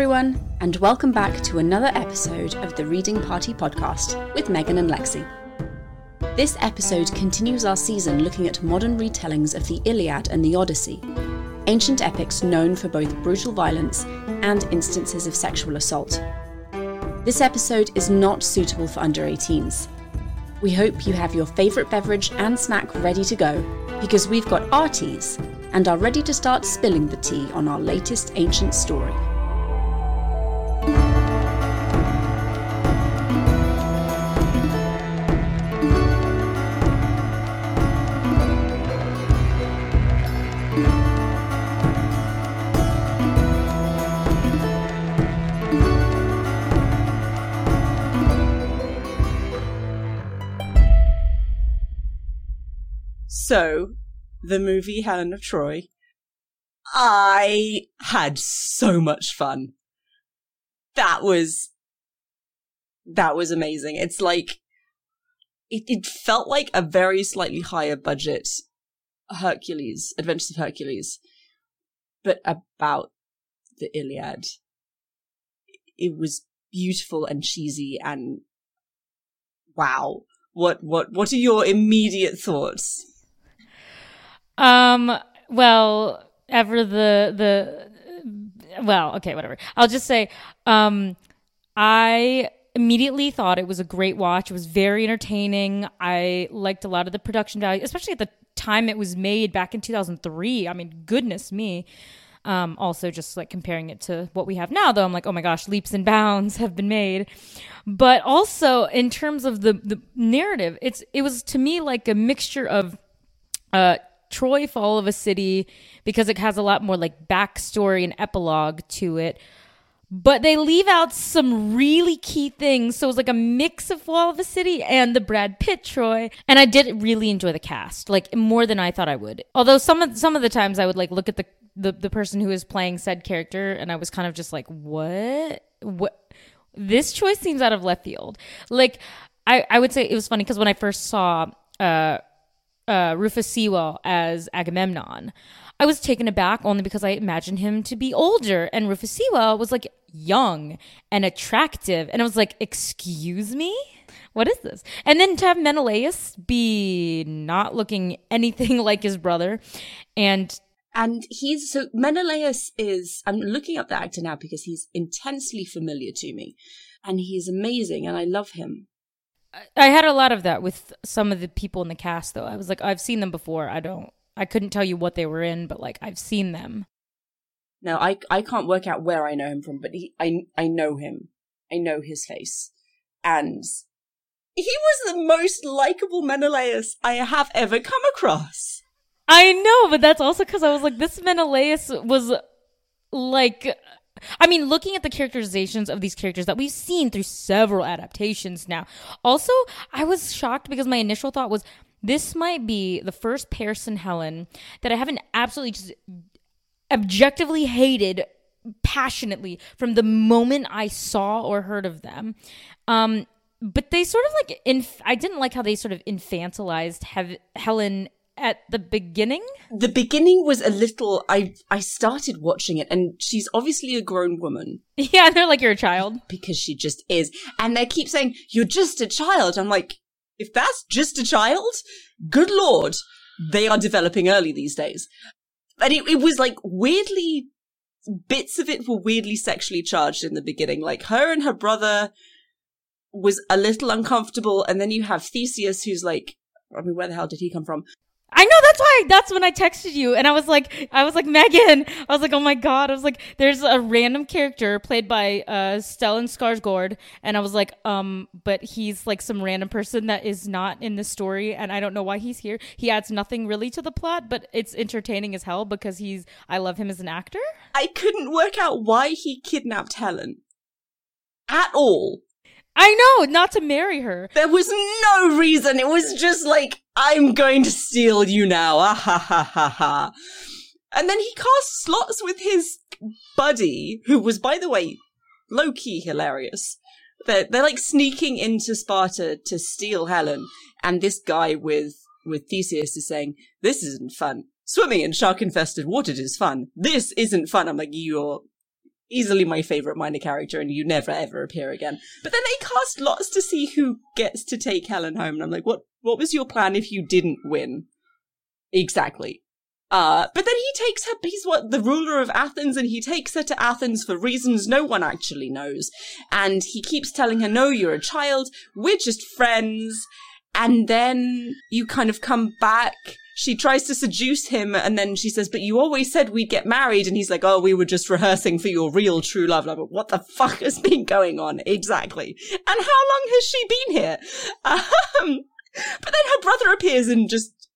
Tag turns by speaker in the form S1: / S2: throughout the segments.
S1: everyone, and welcome back to another episode of the Reading Party podcast with Megan and Lexi. This episode continues our season looking at modern retellings of the Iliad and the Odyssey, ancient epics known for both brutal violence and instances of sexual assault. This episode is not suitable for under 18s. We hope you have your favourite beverage and snack ready to go because we've got our teas and are ready to start spilling the tea on our latest ancient story.
S2: So, the movie Helen of Troy, I had so much fun. That was, that was amazing. It's like, it, it felt like a very slightly higher budget Hercules, Adventures of Hercules, but about the Iliad. It was beautiful and cheesy and wow. What, what, what are your immediate thoughts?
S3: Um. Well, ever the the well, okay, whatever. I'll just say, um, I immediately thought it was a great watch. It was very entertaining. I liked a lot of the production value, especially at the time it was made back in 2003. I mean, goodness me. Um, also, just like comparing it to what we have now, though, I'm like, oh my gosh, leaps and bounds have been made. But also, in terms of the the narrative, it's it was to me like a mixture of uh, Troy Fall of a City because it has a lot more like backstory and epilogue to it. But they leave out some really key things. So it was like a mix of Fall of a City and the Brad Pitt Troy. And I did really enjoy the cast, like more than I thought I would. Although some of some of the times I would like look at the the, the person who is playing said character and I was kind of just like, what? What this choice seems out of left field. Like I, I would say it was funny because when I first saw uh uh, Rufus Sewell as Agamemnon, I was taken aback only because I imagined him to be older, and Rufus Sewell was like young and attractive, and I was like, "Excuse me." What is this? And then to have Menelaus be not looking anything like his brother, and
S2: and he's so Menelaus is. I'm looking up the actor now because he's intensely familiar to me, and he's amazing, and I love him.
S3: I had a lot of that with some of the people in the cast, though. I was like, I've seen them before. I don't, I couldn't tell you what they were in, but like, I've seen them.
S2: No, I, I can't work out where I know him from, but he, I, I know him. I know his face. And he was the most likable Menelaus I have ever come across.
S3: I know, but that's also because I was like, this Menelaus was like I mean, looking at the characterizations of these characters that we've seen through several adaptations now. Also, I was shocked because my initial thought was this might be the first Paris and Helen that I haven't absolutely just objectively hated passionately from the moment I saw or heard of them. Um, but they sort of like inf- I didn't like how they sort of infantilized Hev- Helen at the beginning?
S2: The beginning was a little I I started watching it and she's obviously a grown woman.
S3: Yeah, they're like you're a child.
S2: Because she just is. And they keep saying, You're just a child. I'm like, if that's just a child, good lord. They are developing early these days. And it, it was like weirdly bits of it were weirdly sexually charged in the beginning. Like her and her brother was a little uncomfortable, and then you have Theseus who's like I mean, where the hell did he come from?
S3: I know that's why that's when I texted you and I was like I was like Megan I was like oh my god I was like there's a random character played by uh Stellan Skarsgård and I was like um but he's like some random person that is not in the story and I don't know why he's here. He adds nothing really to the plot but it's entertaining as hell because he's I love him as an actor.
S2: I couldn't work out why he kidnapped Helen. At all
S3: I know, not to marry her.
S2: There was no reason. It was just like, I'm going to steal you now. Ah ha ha ha ha. And then he cast slots with his buddy, who was, by the way, low key hilarious. They're, they're like sneaking into Sparta to steal Helen. And this guy with, with Theseus is saying, this isn't fun. Swimming in shark infested water is fun. This isn't fun. I'm like, you're, easily my favorite minor character, and you never ever appear again. But then they cast lots to see who gets to take Helen home, and I'm like, what? What was your plan if you didn't win? Exactly. Uh, but then he takes her, he's what, the ruler of Athens, and he takes her to Athens for reasons no one actually knows. And he keeps telling her, no, you're a child, we're just friends. And then you kind of come back. She tries to seduce him, and then she says, but you always said we'd get married. And he's like, oh, we were just rehearsing for your real true love. Like, what the fuck has been going on? Exactly. And how long has she been here? Um, but then her brother appears and just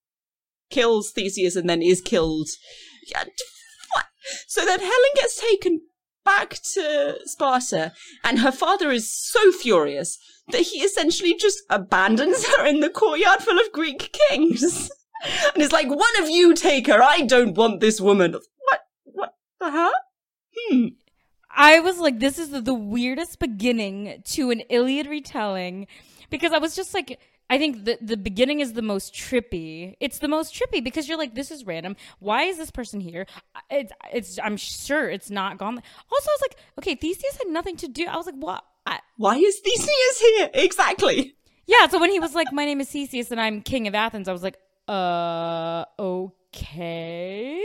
S2: kills Theseus and then is killed. Yeah, what? So then Helen gets taken back to Sparta, and her father is so furious that he essentially just abandons her in the courtyard full of Greek kings. and it's like, one of you take her, I don't want this woman. What? What the hell? Hmm.
S3: I was like, this is the, the weirdest beginning to an Iliad retelling because I was just like, I think the the beginning is the most trippy. It's the most trippy because you're like, this is random. Why is this person here? It's it's. I'm sure it's not gone. Also, I was like, okay, Theseus had nothing to do. I was like, what? I,
S2: Why is Theseus here? Exactly.
S3: yeah. So when he was like, my name is Theseus and I'm king of Athens, I was like, uh, okay.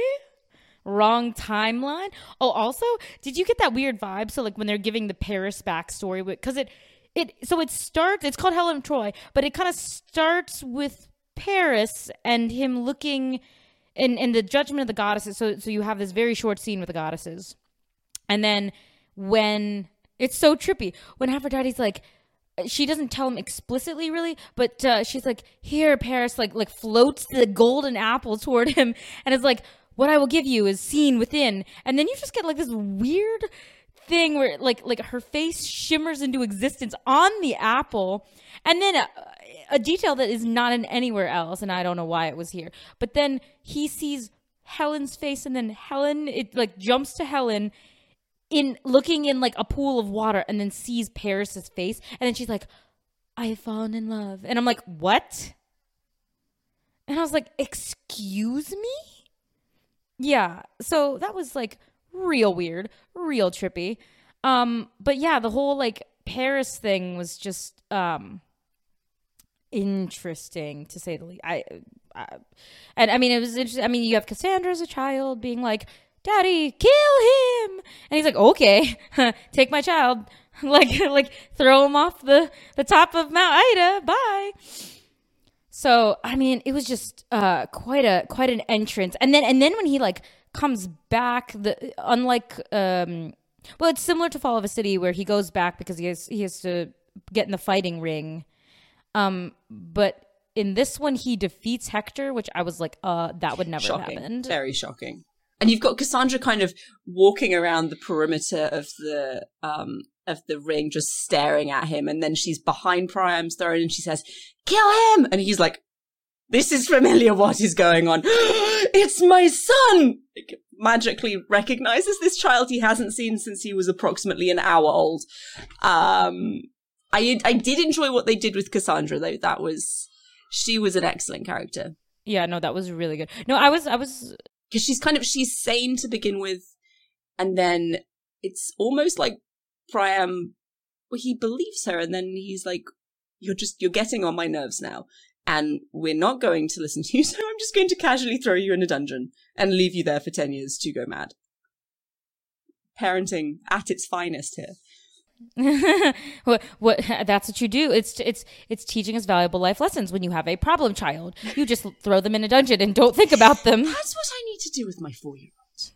S3: Wrong timeline. Oh, also, did you get that weird vibe? So like when they're giving the Paris backstory, because it it so it starts it's called Helen Troy, but it kind of starts with Paris and him looking in in the judgment of the goddesses. So so you have this very short scene with the goddesses. And then when it's so trippy, when Aphrodite's like she doesn't tell him explicitly really but uh, she's like here paris like like floats the golden apple toward him and it's like what i will give you is seen within. And then you just get like this weird thing where like like her face shimmers into existence on the apple. And then a, a, detail that is not in anywhere else and i don't know why it was here but then he sees helen's face and then helen it like jumps to helen in looking in like a pool of water and then sees paris's face and then she's like i have fallen in love and i'm like what and i was like excuse me yeah so that was like real weird, real trippy. Um, but yeah, the whole like Paris thing was just um interesting to say the least. I, I and I mean it was interesting. I mean you have Cassandra as a child being like, "Daddy, kill him," and he's like, "Okay, take my child." like like throw him off the the top of Mount Ida. Bye. So I mean, it was just uh, quite a quite an entrance, and then and then when he like comes back the unlike um well it's similar to fall of a city where he goes back because he has he has to get in the fighting ring um but in this one he defeats hector which i was like uh that would never
S2: shocking.
S3: happen
S2: very shocking and you've got cassandra kind of walking around the perimeter of the um of the ring just staring at him and then she's behind priam's throne and she says kill him and he's like this is familiar. What is going on? it's my son! magically recognizes this child he hasn't seen since he was approximately an hour old. Um, I, I did enjoy what they did with Cassandra though. That was, she was an excellent character.
S3: Yeah, no, that was really good. No, I was, I was,
S2: because she's kind of, she's sane to begin with. And then it's almost like Priam, well, he believes her and then he's like, you're just, you're getting on my nerves now and we're not going to listen to you, so I'm just going to casually throw you in a dungeon and leave you there for 10 years to go mad. Parenting at its finest here.
S3: what, what that's what you do it's it's it's teaching us valuable life lessons when you have a problem child you just throw them in a dungeon and don't think about them
S2: that's what i need to do with my four-year-old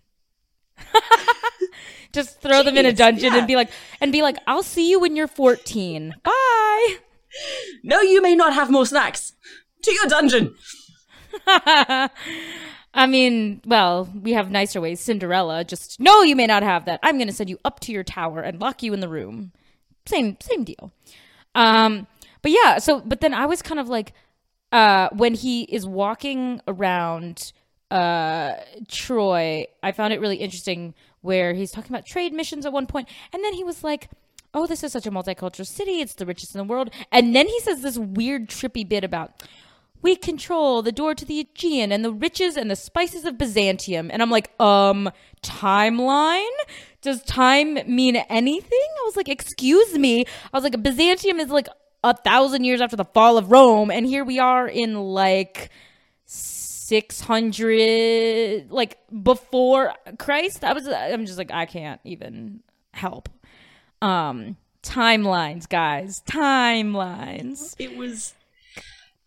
S3: just throw Jeez, them in a dungeon yeah. and be like and be like i'll see you when you're 14 bye
S2: no, you may not have more snacks. To your dungeon.
S3: I mean, well, we have nicer ways. Cinderella, just no, you may not have that. I'm going to send you up to your tower and lock you in the room. Same, same deal. Um, but yeah, so but then I was kind of like, uh, when he is walking around uh Troy, I found it really interesting where he's talking about trade missions at one point, and then he was like oh, this is such a multicultural city. It's the richest in the world. And then he says this weird, trippy bit about, we control the door to the Aegean and the riches and the spices of Byzantium. And I'm like, um, timeline? does time mean anything? I was like, excuse me. I was like, Byzantium is like a thousand years after the fall of Rome, and here we are in like 600 like before christ i was i'm just like i can't even help um timelines guys timelines
S2: it was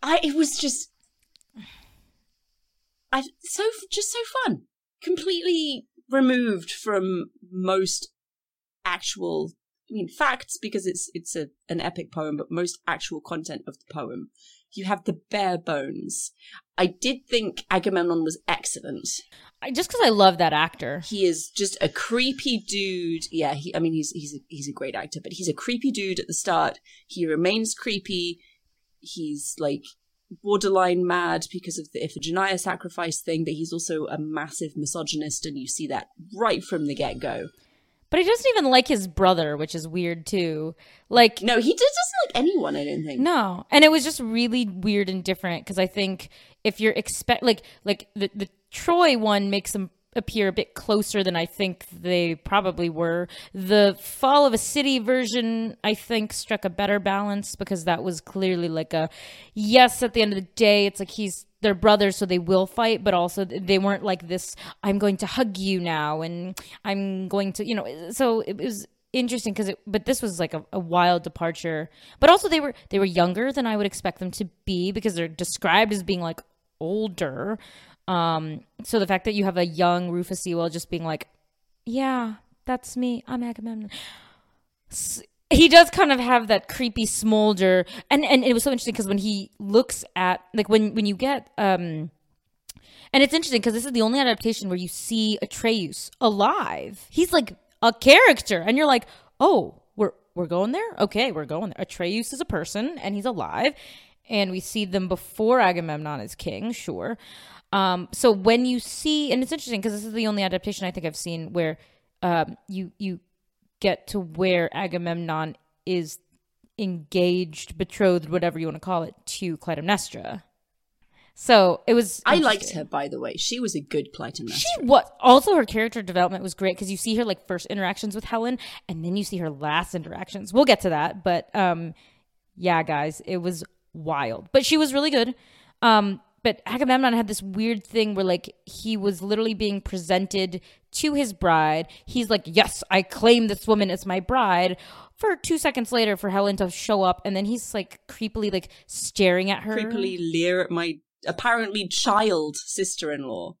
S2: i it was just i so just so fun completely removed from most actual I mean facts because it's it's a an epic poem, but most actual content of the poem. You have the bare bones. I did think Agamemnon was excellent.
S3: I, just because I love that actor.
S2: He is just a creepy dude. Yeah, he, I mean he's he's a, he's a great actor, but he's a creepy dude at the start. He remains creepy. He's like borderline mad because of the Iphigenia sacrifice thing, but he's also a massive misogynist, and you see that right from the get go.
S3: But he doesn't even like his brother, which is weird too. Like
S2: no, he just doesn't like anyone. I don't think.
S3: No, and it was just really weird and different because I think if you're expect like like the the Troy one makes him appear a bit closer than I think they probably were. The Fall of a City version, I think, struck a better balance because that was clearly like a yes, at the end of the day, it's like he's their brothers, so they will fight, but also they weren't like this, I'm going to hug you now and I'm going to, you know, so it was interesting because it but this was like a, a, wild departure but also they were they were younger than i would expect them to be because they're described as being like older um, so the fact that you have a young Rufus Sewell just being like, "Yeah, that's me. I'm Agamemnon." He does kind of have that creepy smolder, and and it was so interesting because when he looks at like when when you get um. And it's interesting because this is the only adaptation where you see Atreus alive. He's like a character, and you're like, oh, we're we're going there. Okay, we're going there. Atreus is a person, and he's alive, and we see them before Agamemnon is king. Sure, um, so when you see, and it's interesting because this is the only adaptation I think I've seen where um, you you get to where Agamemnon is engaged, betrothed, whatever you want to call it, to Clytemnestra. So it was.
S2: I liked her, by the way. She was a good Clytemnestra.
S3: She was. Also, her character development was great because you see her like first interactions with Helen, and then you see her last interactions. We'll get to that, but um, yeah, guys, it was wild. But she was really good. Um, but Agamemnon had this weird thing where like he was literally being presented to his bride. He's like, "Yes, I claim this woman as my bride." For two seconds later, for Helen to show up, and then he's like creepily like staring at her,
S2: creepily leer at my apparently child sister-in-law.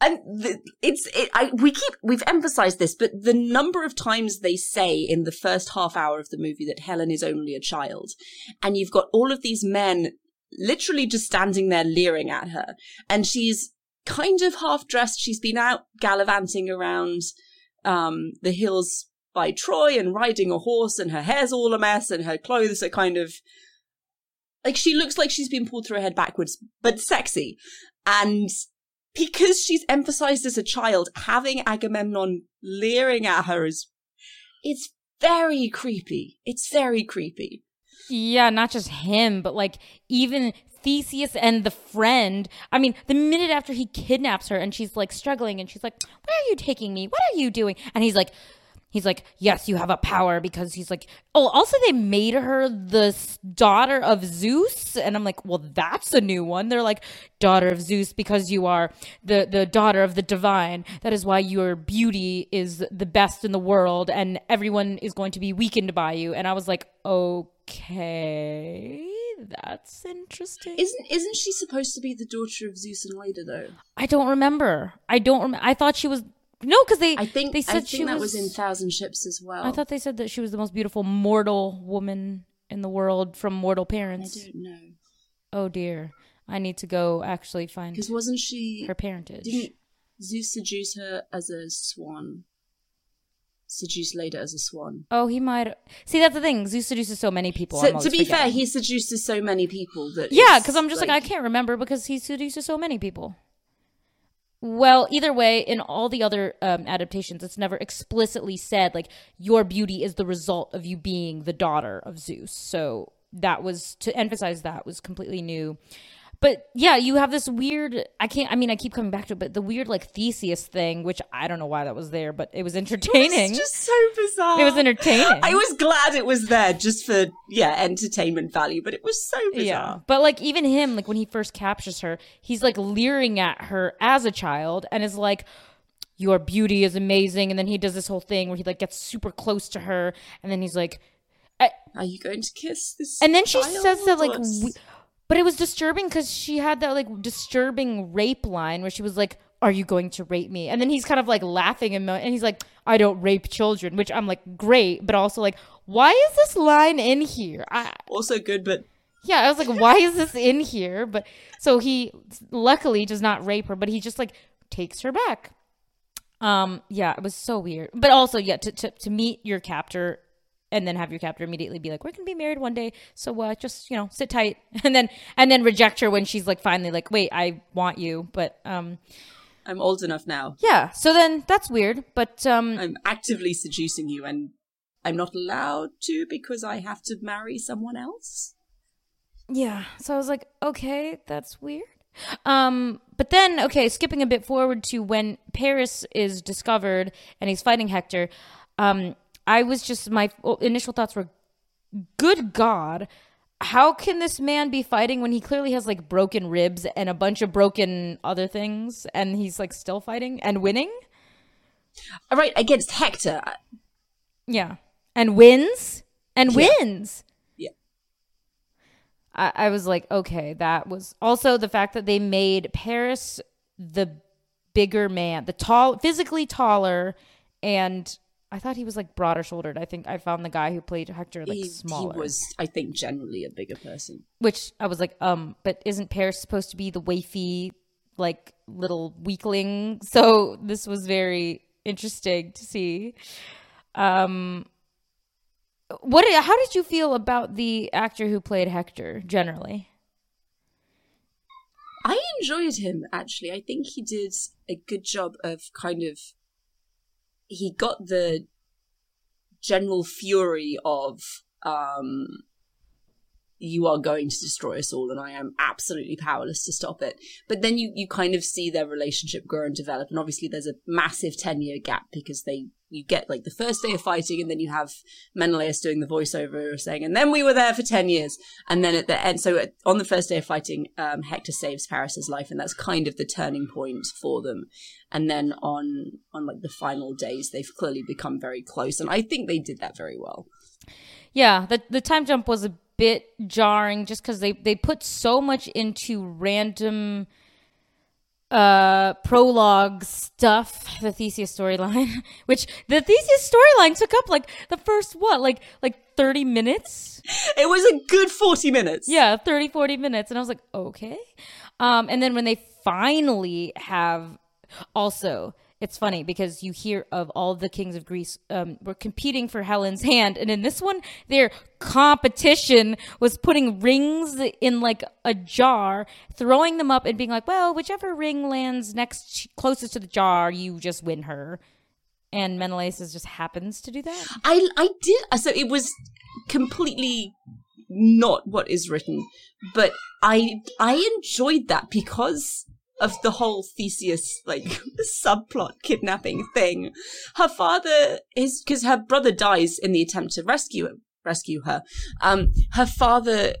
S2: And the, it's it, I we keep we've emphasized this, but the number of times they say in the first half hour of the movie that Helen is only a child, and you've got all of these men literally just standing there leering at her. And she's kind of half dressed. She's been out gallivanting around um, the hills by Troy and riding a horse, and her hair's all a mess, and her clothes are kind of like she looks like she's been pulled through her head backwards, but sexy. And because she's emphasized as a child, having Agamemnon leering at her is it's very creepy. It's very creepy.
S3: Yeah, not just him, but like even Theseus and the friend. I mean, the minute after he kidnaps her and she's like struggling and she's like, Where are you taking me? What are you doing? And he's like, He's like, yes, you have a power because he's like, oh, also they made her the daughter of Zeus, and I'm like, well, that's a new one. They're like, daughter of Zeus because you are the the daughter of the divine. That is why your beauty is the best in the world, and everyone is going to be weakened by you. And I was like, okay okay, that's interesting.
S2: Isn't isn't she supposed to be the daughter of Zeus and Leda though?
S3: I don't remember. I don't remember. I thought she was no, because they
S2: I think
S3: they said
S2: I think
S3: she
S2: that
S3: was,
S2: was in Thousand Ships as well.
S3: I thought they said that she was the most beautiful mortal woman in the world from mortal parents.
S2: I don't know.
S3: Oh dear, I need to go actually find
S2: because wasn't she
S3: her parentage?
S2: Didn't Zeus seduce her as a swan? Seduced Leda as a swan.
S3: Oh, he might. See, that's the thing. Zeus seduces so many people.
S2: So, to be forgetting. fair, he seduces so many people that.
S3: Yeah, because I'm just like, like, I can't remember because he seduces so many people. Well, either way, in all the other um, adaptations, it's never explicitly said like your beauty is the result of you being the daughter of Zeus. So that was to emphasize that was completely new. But yeah, you have this weird. I can't. I mean, I keep coming back to it, but the weird like Theseus thing, which I don't know why that was there, but it was entertaining.
S2: It's just so bizarre.
S3: It was entertaining.
S2: I was glad it was there just for yeah entertainment value, but it was so bizarre.
S3: Yeah, but like even him, like when he first captures her, he's like leering at her as a child and is like, "Your beauty is amazing," and then he does this whole thing where he like gets super close to her, and then he's like, eh.
S2: Are you going to kiss this?
S3: and then she says that like, we- but it was disturbing because she had that like disturbing rape line where she was like. Are you going to rape me? And then he's kind of like laughing and, mo- and he's like, I don't rape children, which I'm like, great, but also like, why is this line in here? I,
S2: also good, but
S3: Yeah, I was like, why is this in here? But so he luckily does not rape her, but he just like takes her back. Um, yeah, it was so weird. But also, yeah, to to, to meet your captor and then have your captor immediately be like, we're gonna be married one day, so uh, just you know, sit tight, and then and then reject her when she's like finally like, wait, I want you, but um,
S2: I'm old enough now.
S3: yeah. So then that's weird, but um,
S2: I'm actively seducing you, and I'm not allowed to because I have to marry someone else.
S3: Yeah. So I was like, okay, that's weird. Um, but then, okay, skipping a bit forward to when Paris is discovered and he's fighting Hector, um, I was just, my initial thoughts were, good God, how can this man be fighting when he clearly has like broken ribs and a bunch of broken other things and he's like still fighting and winning?
S2: Uh, right, against Hector.
S3: Uh, yeah. And wins and
S2: Yeah.
S3: wins.
S2: Yeah.
S3: I, I was like, okay, that was also the fact that they made Paris the bigger man, the tall, physically taller, and I thought he was like broader shouldered. I think I found the guy who played Hector like
S2: he, he was, I think, generally a bigger person.
S3: which I was like, um, but isn't Paris supposed to be the wafy, like little weakling? So this was very interesting to see. Um, what? How did you feel about the actor who played Hector generally?
S2: I enjoyed him actually. I think he did a good job of kind of he got the general fury of um you are going to destroy us all and I am absolutely powerless to stop it. But then you you kind of see their relationship grow and develop. And obviously there's a massive 10 year gap because they you get like the first day of fighting and then you have Menelaus doing the voiceover saying and then we were there for 10 years. And then at the end so on the first day of fighting um, Hector saves Paris's life and that's kind of the turning point for them. And then on on like the final days they've clearly become very close and I think they did that very well.
S3: Yeah, the the time jump was a bit jarring just because they they put so much into random uh prologue stuff the theseus storyline which the theseus storyline took up like the first what like like 30 minutes?
S2: It was a good 40 minutes.
S3: Yeah 30 40 minutes and i was like okay. Um and then when they finally have also it's funny because you hear of all the kings of greece um, were competing for helen's hand. And in this one their competition was putting rings in like a jar throwing them up and being like well whichever ring lands next closest to the jar you just win her. And menelaus just happens to do that.
S2: I I did so it was completely not what is written, but I I enjoyed that because of the whole Theseus like subplot kidnapping thing. Her father is because her brother dies in the attempt to rescue rescue her. Um, her father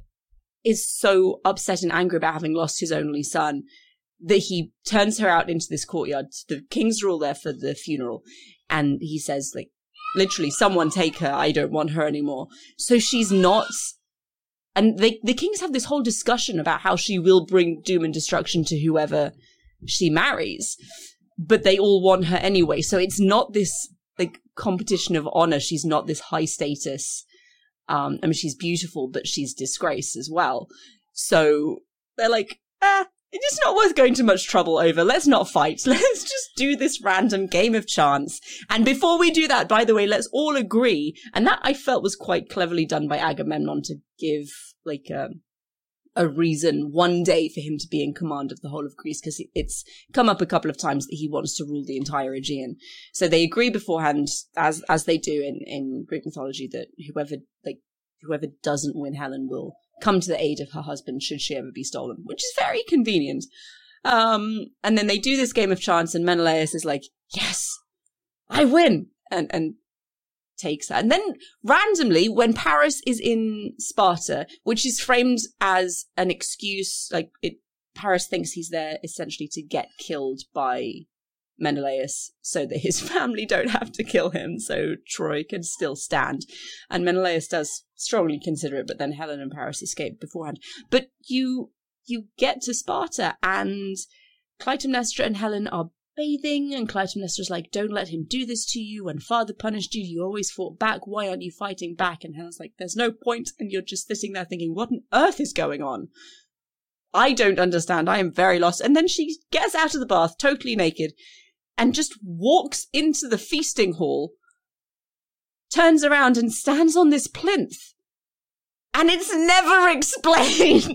S2: is so upset and angry about having lost his only son that he turns her out into this courtyard. The kings are all there for the funeral, and he says like literally someone take her i don't want her anymore so she's not and they, the kings have this whole discussion about how she will bring doom and destruction to whoever she marries but they all want her anyway so it's not this like competition of honor she's not this high status um i mean she's beautiful but she's disgrace as well so they're like ah it's not worth going to much trouble over. Let's not fight. Let's just do this random game of chance. And before we do that, by the way, let's all agree. And that I felt was quite cleverly done by Agamemnon to give like a, a reason one day for him to be in command of the whole of Greece because it's come up a couple of times that he wants to rule the entire Aegean. So they agree beforehand, as as they do in in Greek mythology, that whoever like whoever doesn't win Helen will come to the aid of her husband should she ever be stolen, which is very convenient. Um, and then they do this game of chance, and Menelaus is like, "Yes, I win," and and takes her. And then randomly, when Paris is in Sparta, which is framed as an excuse, like it, Paris thinks he's there essentially to get killed by Menelaus so that his family don't have to kill him, so Troy can still stand. And Menelaus does strongly consider it, but then Helen and Paris escape beforehand. But you you get to Sparta and Clytemnestra and Helen are bathing, and Clytemnestra's like, Don't let him do this to you. When father punished you, you always fought back. Why aren't you fighting back? And Helen's like, There's no point. And you're just sitting there thinking, What on earth is going on? I don't understand. I am very lost. And then she gets out of the bath, totally naked, and just walks into the feasting hall, turns around and stands on this plinth. And it's never explained.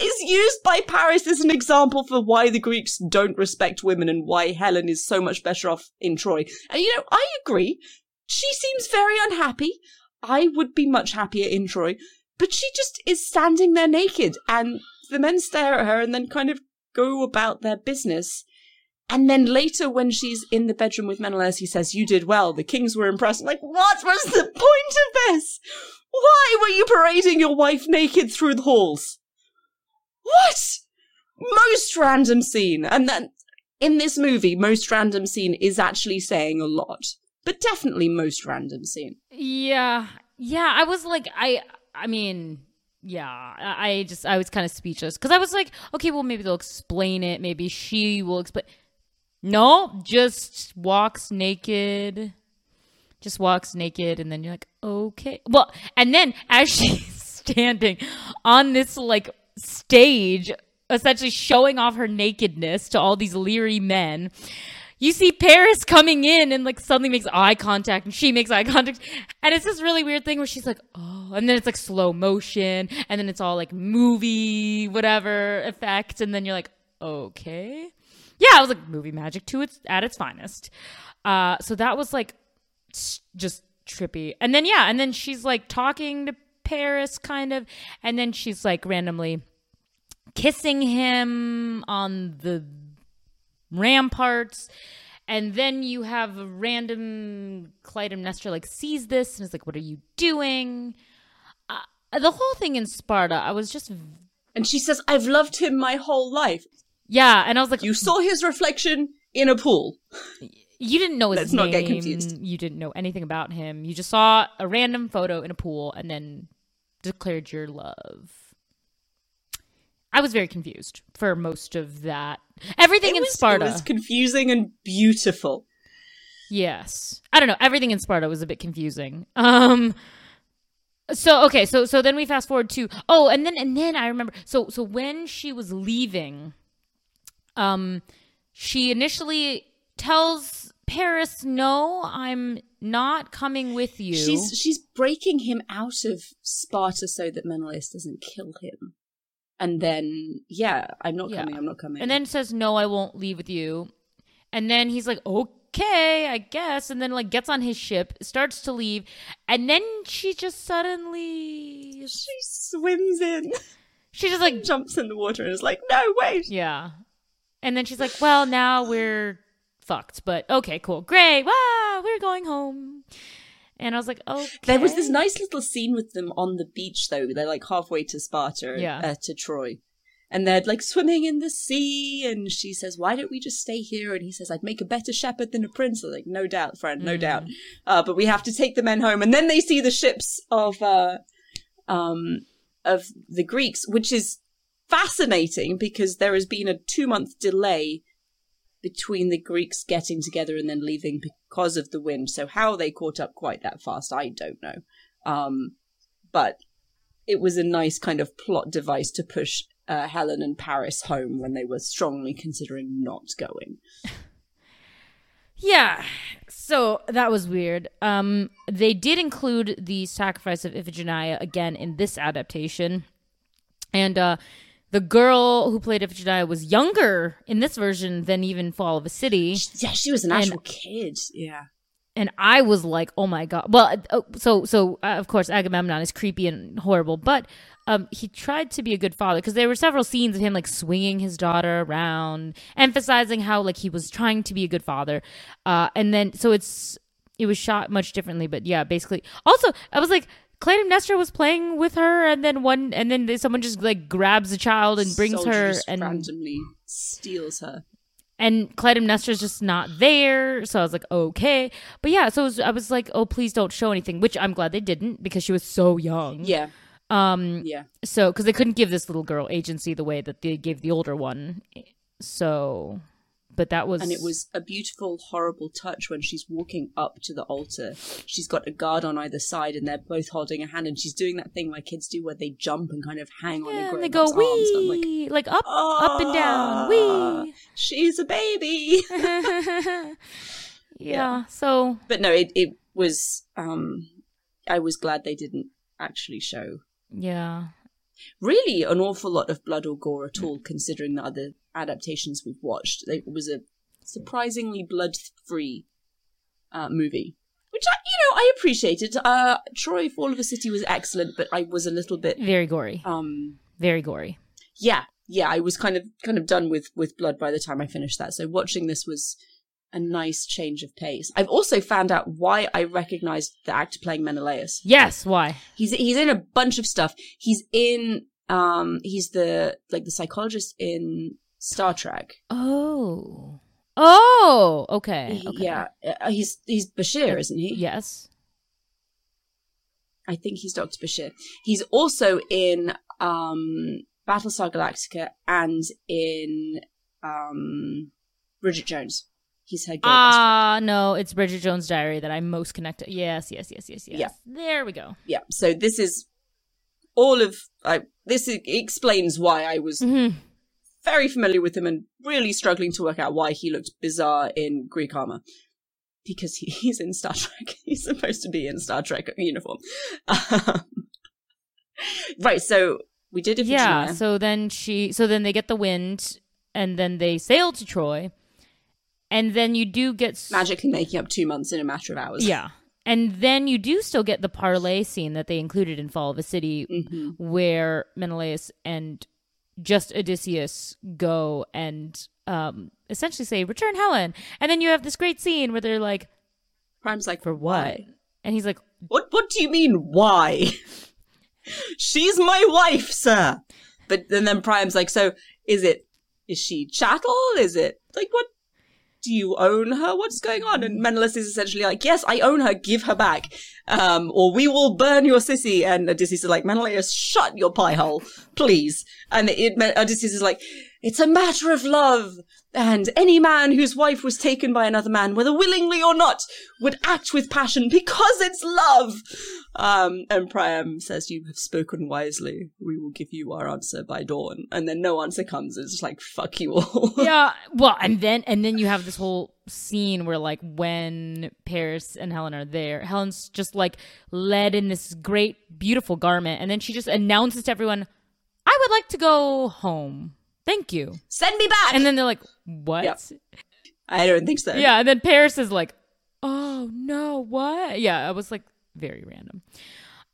S2: Is used by Paris as an example for why the Greeks don't respect women and why Helen is so much better off in Troy. And you know, I agree. She seems very unhappy. I would be much happier in Troy. But she just is standing there naked, and the men stare at her and then kind of go about their business. And then later, when she's in the bedroom with Menelaus, he says, You did well. The kings were impressed. I'm like, what was the point of this? Why were you parading your wife naked through the halls? What? Most random scene. And then in this movie, most random scene is actually saying a lot. But definitely most random scene.
S3: Yeah. Yeah. I was like, I, I mean, yeah, I just, I was kind of speechless because I was like, okay, well, maybe they'll explain it. Maybe she will explain. No, just walks naked. Just walks naked, and then you're like, okay. Well, and then as she's standing on this like stage, essentially showing off her nakedness to all these leery men. You see Paris coming in and like suddenly makes eye contact and she makes eye contact. And it's this really weird thing where she's like, oh, and then it's like slow motion and then it's all like movie, whatever effect. And then you're like, okay. Yeah, I was like movie magic to its at its finest. Uh, so that was like just trippy. And then yeah, and then she's like talking to Paris kind of, and then she's like randomly kissing him on the ramparts. And then you have a random Clytemnestra like sees this and is like, "What are you doing?" Uh, the whole thing in Sparta, I was just,
S2: and she says, "I've loved him my whole life."
S3: Yeah, and I was like,
S2: "You saw his reflection in a pool."
S3: You didn't know his Let's name. not get confused. You didn't know anything about him. You just saw a random photo in a pool and then declared your love. I was very confused for most of that. Everything
S2: it
S3: in
S2: was,
S3: Sparta
S2: was confusing and beautiful.
S3: Yes, I don't know. Everything in Sparta was a bit confusing. Um. So okay, so so then we fast forward to oh, and then and then I remember so so when she was leaving, um, she initially tells Paris, "No, I'm not coming with you."
S2: She's she's breaking him out of Sparta so that Menelaus doesn't kill him and then yeah i'm not yeah. coming i'm not coming.
S3: And then says no i won't leave with you. And then he's like okay i guess. And then like gets on his ship starts to leave and then she just suddenly
S2: she swims in.
S3: She just like
S2: jumps in the water and is like no wait.
S3: Yeah. And then she's like well now we're fucked but okay cool. Great. Wow we're going home and I was like, oh. Okay.
S2: There was this nice little scene with them on the beach, though. They're like halfway to Sparta,
S3: yeah.
S2: uh, to Troy. And they're like swimming in the sea, and she says, "Why don't we just stay here?" And he says, "I'd make a better shepherd than a prince." I'm like, no doubt, friend, no mm. doubt. Uh, but we have to take the men home, and then they see the ships of, uh, um, of the Greeks, which is fascinating because there has been a two month delay between the Greeks getting together and then leaving because of the wind. So how they caught up quite that fast, I don't know. Um, but it was a nice kind of plot device to push uh, Helen and Paris home when they were strongly considering not going.
S3: Yeah, so that was weird. Um, they did include the sacrifice of Iphigenia again in this adaptation, and uh, the girl who played Iphigenia was younger in this version than even Fall of a City.
S2: Yeah, she was an actual and, kid. Yeah.
S3: and I was like, "Oh my god!" Well, uh, so so uh, of course Agamemnon is creepy and horrible, but um, he tried to be a good father because there were several scenes of him like swinging his daughter around, emphasizing how like he was trying to be a good father, uh, and then so it's it was shot much differently, but yeah, basically. Also, I was like. Clytemnestra was playing with her, and then one, and then someone just like grabs a child and brings her, and
S2: randomly steals her.
S3: and Clytemnestra's just not there. So I was like, okay. But yeah, so was, I was like, oh, please don't show anything, which I'm glad they didn't because she was so young.
S2: Yeah,
S3: Um.
S2: yeah.
S3: So because they couldn't give this little girl agency the way that they gave the older one. So, but that was
S2: And it was a beautiful, horrible touch when she's walking up to the altar. She's got a guard on either side, and they're both holding a hand, and she's doing that thing my kids do where they jump and kind of hang on
S3: Yeah,
S2: a
S3: and they go.
S2: I'm like,
S3: wee, like, up, up and down,
S2: "Ah,
S3: wee.
S2: She's a baby.
S3: yeah. So
S2: but no, it it was. um I was glad they didn't actually show
S3: yeah,
S2: really an awful lot of blood or gore at all, considering the other adaptations we've watched. It was a surprisingly blood-free uh, movie, which I, you know, I appreciated. Uh, Troy Fall of a City was excellent, but I was a little bit,
S3: very gory,
S2: um,
S3: very gory.
S2: yeah, yeah, I was kind of kind of done with with blood by the time I finished that. So watching this was a nice change of pace. I've also found out why I recognized the actor playing Menelaus.
S3: Yes. Why?
S2: He's he's in a bunch of stuff. He's in um he's the like the psychologist in Star Trek.
S3: Oh. Oh. Okay. Okay.
S2: Yeah, uh, he's he's Bashir, isn't he?
S3: Yes.
S2: I think he's Doctor Bashir. He's also in um Battlestar Galactica and in um Bridget Jones. He's her gay best friend.
S3: Ah, no, it's Bridget Jones' Diary that I'm most connected. Yes, yes, yes, yes, yes.
S2: Yeah.
S3: There we go.
S2: Yeah, so this is all of I this explains why I was
S3: Mhm.
S2: Very familiar with him and really struggling to work out why he looked bizarre in Greek armor. Because he, he's in Star Trek. He's supposed to be in Star Trek uniform. Um, right, so we did Iphigenia.
S3: Yeah. So then she. So then they get the wind, and then they sail to Troy, and then you do get
S2: magically making up two months in a matter of hours.
S3: Yeah. And then you do still get the parlay scene that they included in Fall of a City,
S2: Mhm.
S3: where Menelaus and just Odysseus go and um, essentially say, "Return Helen," and then you have this great scene where they're like,
S2: Priam's like,
S3: "For what?"
S2: why?
S3: And he's like,
S2: What what do you mean why? She's my wife, sir. But and then Priam's like, so is it is she chattel? Is it like what do you own her? What's going on? And Menelaus is essentially like, Yes, I own her, give her back. Um, or we will burn your sissy. And Odysseus is like, Menelaus, shut your pie hole, please. And it, Odysseus is like, It's a matter of love. And any man whose wife was taken by another man, whether willingly or not, would act with passion because it's love. Um, and Priam says, You have spoken wisely. We will give you our answer by dawn. And then no answer comes. It's just like, fuck you all.
S3: yeah well and then and then you have this whole scene where like when paris and helen are there helen's just like led in this great beautiful garment and then she just announces to everyone i would like to go home thank you
S2: Send me back!
S3: and then they're like what
S2: Yep. I don't think so.
S3: yeah and then paris is like oh no what yeah i was like very random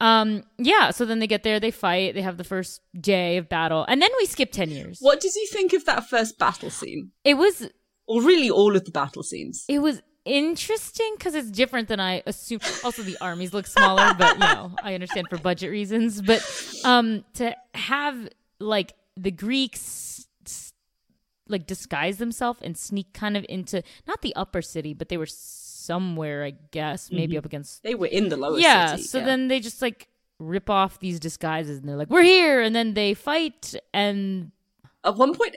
S3: um yeah so then they get there they fight they have the first day of battle and then we skip 10 years
S2: What did you think of that first battle scene?
S3: it was
S2: Or really all of the battle scenes?
S3: It was interesting because it's different than I assumed. Also, the armies look smaller, but you know, I understand for budget reasons. But um, to have like the Greeks s- like disguise themselves and sneak kind of into not the upper city, but they were somewhere, I guess, maybe up against.
S2: They were in the lower city.
S3: yeah.
S2: city.
S3: So then they just like rip off these disguises and they're like, "We're here," and then they fight and
S2: At one point,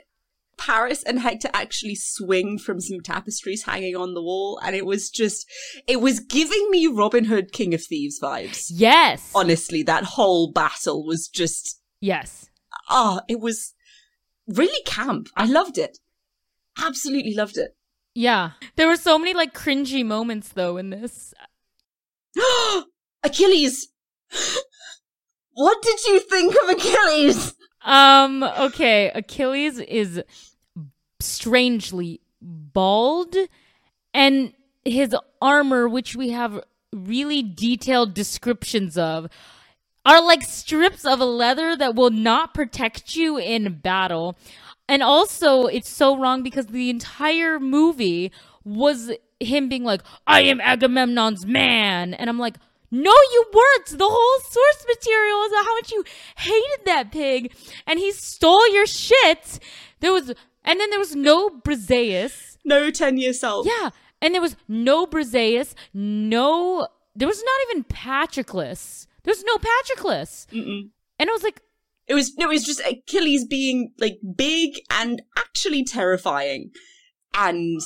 S2: Paris and Hector actually swing from some tapestries hanging on the wall, and it was just, it was giving me Robin Hood King of Thieves vibes.
S3: yes,
S2: Honestly, that whole battle was just,
S3: yes.
S2: ah, it was really camp. I loved it. Absolutely loved it.
S3: Yeah. There were so many like cringy moments though in this.
S2: Achilles! What did you think of Achilles?
S3: Um, okay, Achilles is strangely bald and his armor, which we have really detailed descriptions of, are like strips of leather that will not protect you in battle. And also, it's so wrong because the entire movie was him being like, I am Agamemnon's man. And I'm like, no, you weren't. The whole source material is how much you hated that pig, and he stole your shit. There was, and then there was no Briseis.
S2: No ten year self.
S3: Yeah, and there was no Briseis. No, there was not even Patroclus. There was no Patroclus.
S2: Mm-mm.
S3: And I was like,
S2: It was no, it was just Achilles being like big and actually terrifying. And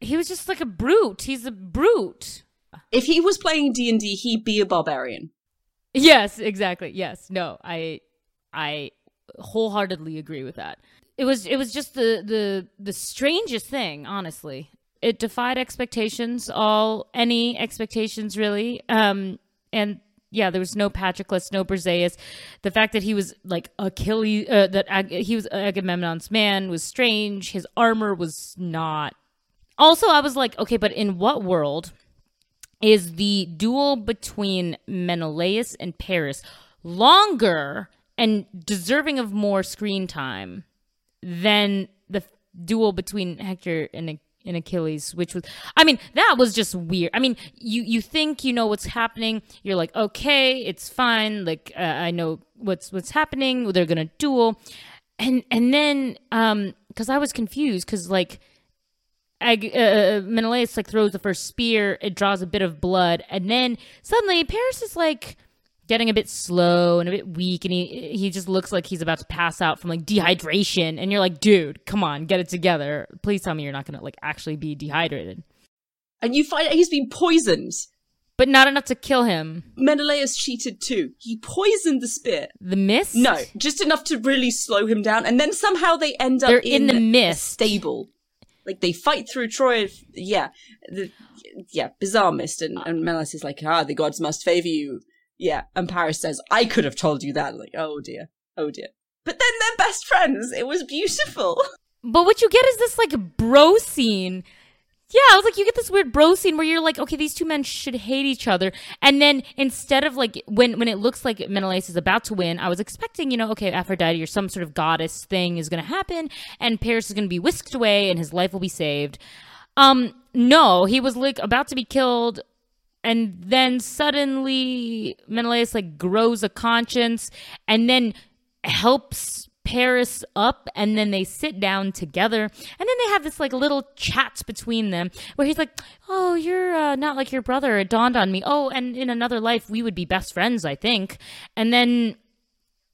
S3: he was just like a brute. He's a brute.
S2: if he was playing D and D, he'd be a barbarian.
S3: Yes, exactly. Yes. No, I I wholeheartedly agree with that. It was it was just the the the strangest thing, honestly. It defied expectations, all any expectations really. Um and yeah, there was no Patroclus, no Briseis. The fact that he was like Achilles, uh, that Ag- he was Agamemnon's man was strange. His armor was not. Also, I was like, okay, but in what world is the duel between Menelaus and Paris longer and deserving of more screen time than the duel between Hector and and Achilles, which was, I mean, that was just weird. I mean, you you think you know what's happening. You're like, okay, it's fine. Like uh, I know what's what's happening. They're gonna duel, and and then um, because I was confused because like. Ag- uh, Menelaus like throws the first spear. It draws a bit of blood, and then suddenly Paris is like getting a bit slow and a bit weak, and he he just looks like he's about to pass out from like dehydration. And you're like, dude, come on, get it together. Please tell me you're not gonna like actually be dehydrated,
S2: And you find out he's been poisoned.
S3: but not enough to kill him.
S2: Menelaus cheated too. He poisoned the spear.
S3: The mist?
S2: No, just enough to really slow him down, and then somehow they end up
S3: They're in the mist.
S2: stable. Like they fight through Troy. Yeah, the, yeah, bizarre mist, and, and Menelaus is like, ah, the gods must favor you. Yeah, and Paris says, I could have told you that. Like, oh dear, oh dear. But then they're best friends. It was beautiful.
S3: But what you get is this like bro scene. Yeah, I was like, you get this weird bro scene where you're like, okay, these two men should hate each other, and then instead of like when when it looks like Menelaus is about to win, I was expecting, you know, okay, Aphrodite or some sort of goddess thing is going to happen, and Paris is going to be whisked away, and his life will be saved. Um, no, he was like about to be killed, and then suddenly Menelaus like grows a conscience, and then helps Paris up and then they sit down together and then they have this like little chat between them where he's like oh you're uh, not like your brother it dawned on me oh and in another life we would be best friends I think and then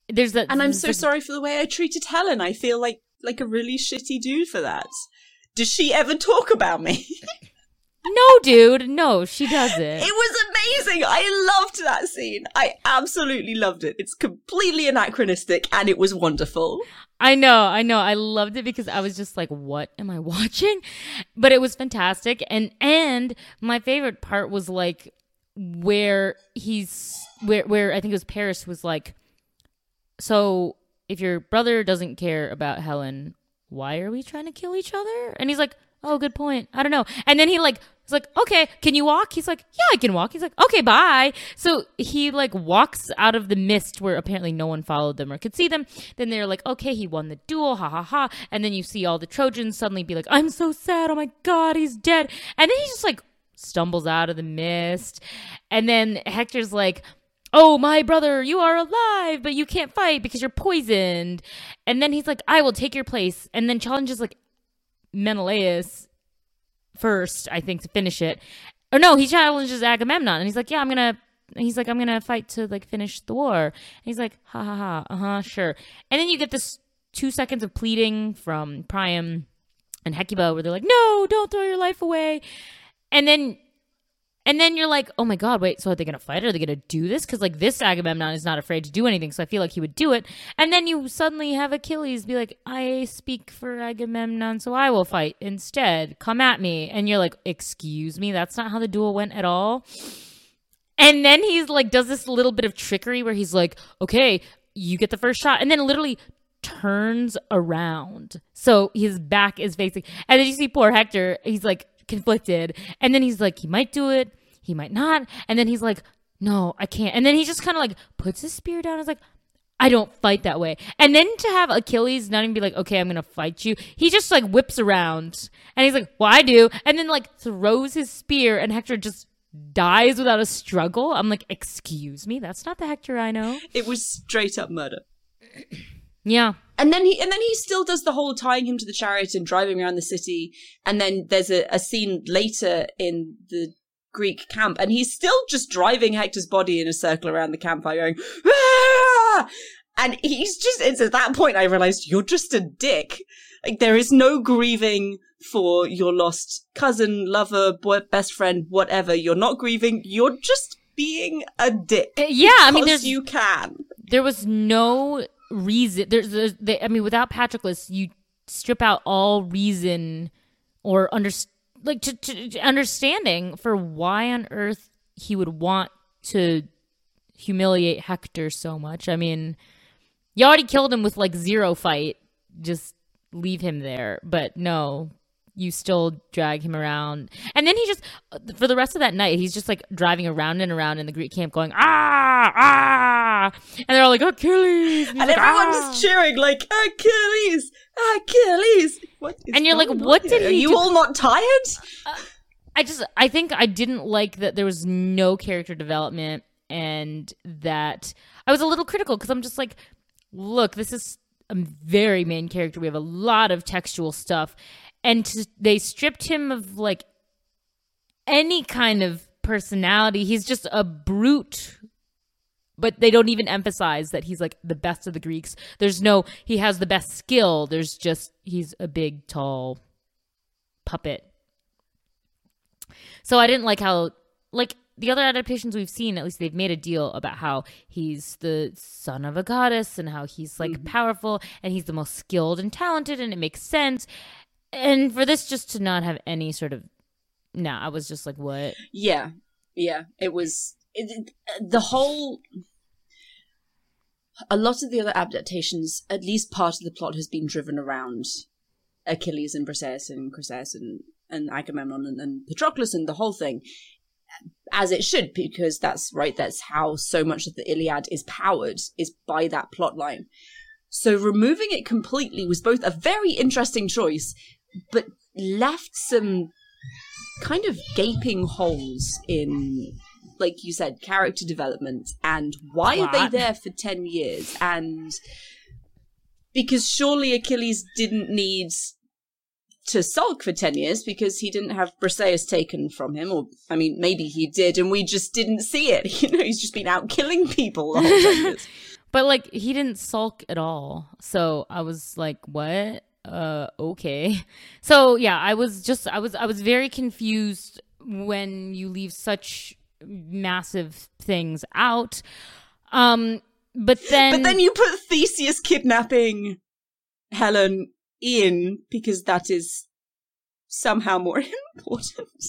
S3: there's that
S2: And I'm so
S3: like-
S2: sorry for the way I treated Helen. I feel like like a really shitty dude for that. Does she ever talk about me?
S3: no dude no she doesn't
S2: It was amazing. I loved that scene. I absolutely loved it. It's completely anachronistic and it was wonderful.
S3: I know, I know. I loved it because I was just like, what am I watching? But it was fantastic. And and my favorite part was like where he's where where I think it was Paris was like so if your brother doesn't care about Helen, why are we trying to kill each other? And he's like, "Oh, good point. I don't know." And then he like was like, "Okay, can you walk?" He's like, "Yeah, I can walk." He's like, "Okay, bye." So he like walks out of the mist where apparently no one followed them or could see them. Then they're like, "Okay, he won the duel, ha ha ha." And then you see all the Trojans suddenly be like, "I'm so sad. Oh my god, he's dead." And then he just like stumbles out of the mist. And then Hector's like, Oh, my brother, you are alive, but you can't fight because you're poisoned. And then he's like, I will take your place. And then challenges like Menelaus first, I think, to finish it. Or no, he challenges Agamemnon and he's like, Yeah, I'm gonna he's like, I'm gonna fight to like finish the war. And he's like, ha ha ha, uh-huh, sure. And then you get this two seconds of pleading from Priam and Hecuba where they're like, No, don't throw your life away. And then and then you're like, oh my god, wait, so are they gonna fight? Are they gonna do this? Because like this Agamemnon is not afraid to do anything, so I feel like he would do it. And then you suddenly have Achilles be like, I speak for Agamemnon, so I will fight instead. Come at me. And you're like, excuse me, that's not how the duel went at all. And then he's like, does this little bit of trickery where he's like, okay, you get the first shot, and then literally turns around. So his back is facing. And then you see poor Hector, he's like conflicted. And then he's like, he might do it, he might not. And then he's like, no, I can't. And then he just kind of like puts his spear down. Is like, I don't fight that way. And then to have Achilles not even be like, okay, I'm gonna fight you. He just like whips around and he's like, well, I do. And then like throws his spear and Hector just dies without a struggle. I'm like, excuse me, that's not the Hector I know.
S2: It was straight up murder.
S3: Yeah.
S2: And then he and then he still does the whole tying him to the chariot and driving around the city. And then there's a, a scene later in the Greek camp, and he's still just driving Hector's body in a circle around the campfire, going, ah! and he's just. It's at that point I realized you're just a dick. Like there is no grieving for your lost cousin, lover, boy, best friend, whatever. You're not grieving. You're just being a dick.
S3: Yeah, I mean, there's
S2: you can.
S3: there was no reason. There's, there's they, I mean, without Patroclus, you strip out all reason or under like to, to, to understanding for why on earth he would want to humiliate Hector so much. I mean, you already killed him with like zero fight. Just leave him there. But no, you still drag him around. And then he just, for the rest of that night, he's just like driving around and around in the Greek camp going, ah, ah. And they're all like, Achilles. And,
S2: And
S3: like,
S2: everyone's
S3: "Ah."
S2: cheering like Achilles, Achilles. What is
S3: And you're like, what did
S2: here? Are you
S3: do?
S2: all not tired?
S3: I just I think I didn't like that there was no character development and that I was a little critical because I'm just like, look, this is a very main character. We have a lot of textual stuff, and to, they stripped him of like any kind of personality. He's just a brute. But they don't even emphasize that he's like the best of the Greeks. There's no he has the best skill. There's just he's a big, tall puppet so I didn't like how like the other adaptations we've seen, at least they've made a deal about how he's the son of a goddess and how he's like mm-hmm. powerful and he's the most skilled and talented and it makes sense. And for this just to not have any sort of no, I was just like, what?
S2: Yeah, yeah. It was it- the whole. A lot of the other adaptations, at least part of the plot, has been driven around Achilles and Briseis and Chryseis and, and Agamemnon and, and Patroclus and the whole thing, as it should, because that's right. That's how so much of the Iliad is powered is by that plot line. So removing it completely was both a very interesting choice, but left some kind of gaping holes in like you said character development and why are they there for 10 years and because surely achilles didn't need to sulk for 10 years because he didn't have briseis taken from him or i mean maybe he did and we just didn't see it you know he's just been out killing people the 10 years.
S3: But like he didn't sulk at all. So I was like, what? Uh okay. So yeah, I was just I was I was very confused when you leave such massive things out. Um but then
S2: but then you put theseus kidnapping helen in because that is somehow more important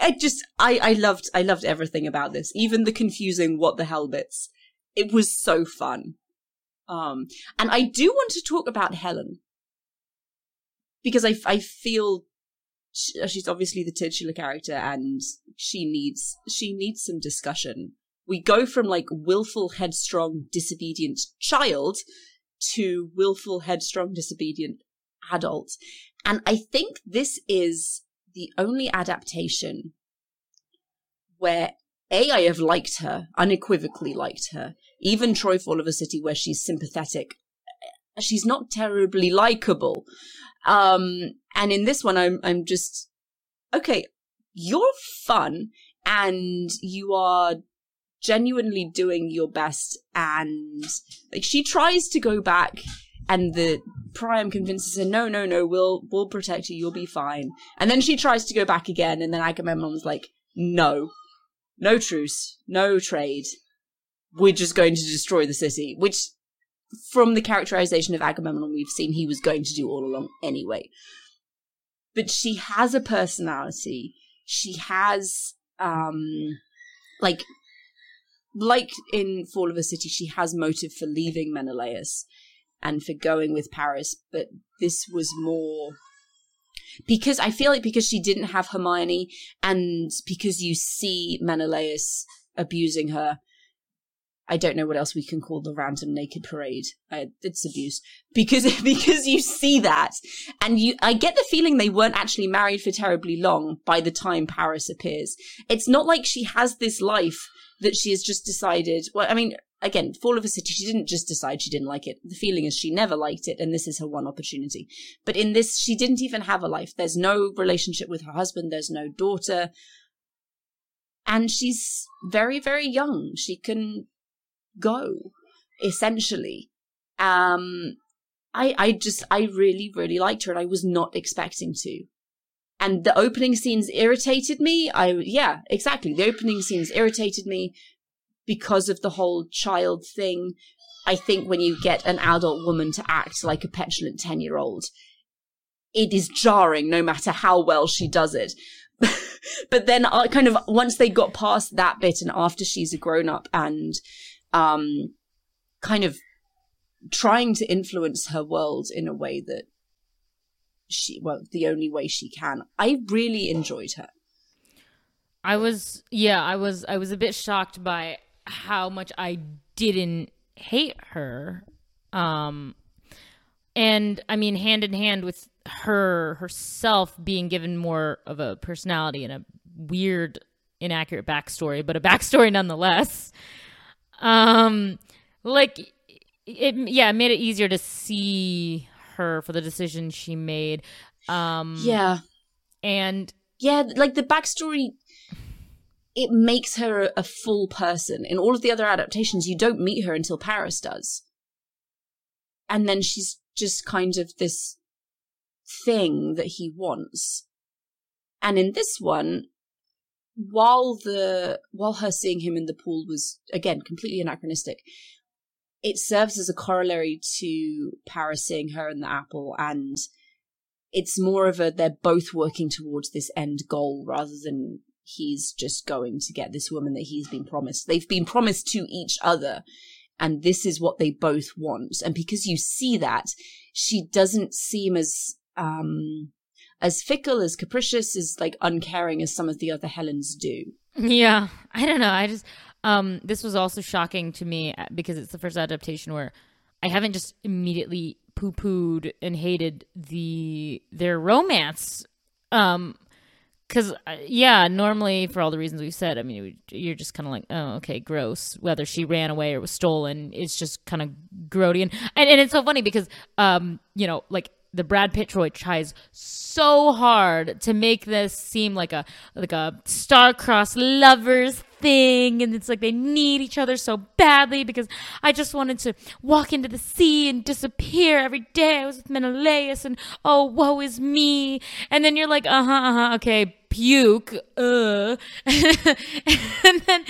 S2: i just i i loved i loved everything about this even the confusing what the hell bits it was so fun um and i do want to talk about helen. Because i i feel she's obviously the titular character and she needs she needs some discussion. We go from like willful headstrong disobedient child to willful headstrong disobedient adult. And i think this is the only adaptation where a i have liked her unequivocally liked her. Even troy fall of a city where she's sympathetic she's not terribly likable. Um and in this one i'm i'm just okay you're fun and you are genuinely doing your best and like she tries to go back and the Priam convinces her, no, no, no, we'll we'll protect you, you'll be fine. And then she tries to go back again, and then Agamemnon's like, no, no truce, no trade. We're just going to destroy the city. Which, from the characterization of Agamemnon we've seen, he was going to do all along anyway. But she has a personality. She has, um, like, like in Fall of a City, she has motive for leaving Menelaus and for going with Paris, but this was more because I feel like because she didn't have Hermione and because you see Menelaus abusing her, I don't know what else we can call the random naked parade. It's abuse because because you see that, and you. I get the feeling they weren't actually married for terribly long by the time Paris appears. It's not like she has this life that she has just decided. Well, I mean, again, Fall of a City, she didn't just decide she didn't like it. The feeling is she never liked it, and this is her one opportunity. But in this, she didn't even have a life. There's no relationship with her husband. There's no daughter. And she's very, very young. She can go, essentially. Um, I, I just, I really, really liked her and I was not expecting to. And the opening scenes irritated me. I, yeah, exactly. The opening scenes irritated me because of the whole child thing. I think when you get an adult woman to act like a petulant 10 year old, it is jarring no matter how well she does it. but then I uh, kind of once they got past that bit and after she's a grown up and um, kind of trying to influence her world in a way that she, well, the only way she can. I really enjoyed her.
S3: I was, yeah, I was, I was a bit shocked by how much I didn't hate her. Um, and I mean, hand in hand with her herself being given more of a personality and a weird, inaccurate backstory, but a backstory nonetheless. Um, like it, yeah, it made it easier to see her for the decision she made. Um,
S2: yeah,
S3: and
S2: yeah, like the backstory, it makes her a full person. In all of the other adaptations, you don't meet her until Paris does, and then she's just kind of this thing that he wants. And in this one, while the while her seeing him in the pool was again completely anachronistic, it serves as a corollary to Paris seeing her in the apple and it's more of a they're both working towards this end goal rather than he's just going to get this woman that he's been promised. They've been promised to each other and this is what they both want. And because you see that, she doesn't seem as um as fickle, as capricious, as like uncaring as some of the other Helens do.
S3: Yeah, I don't know. I just um this was also shocking to me uh, because it's the first adaptation where I haven't just immediately poo-pooed and hated the their romance. Um because uh, yeah normally for all the reasons we've said i mean you're just kind of like oh okay gross. Whether she ran away or was stolen it's just kind of grody. And, and and it's so funny because um you know like the Brad Pitt Troy tries so hard to make this seem like a like a star-crossed lovers thing and it's like they need each other so badly because I just wanted to walk into the sea and disappear every day. I was with Menelaus and oh woe is me. And then you're like, uh-huh, uh-huh, okay, puke, uh and then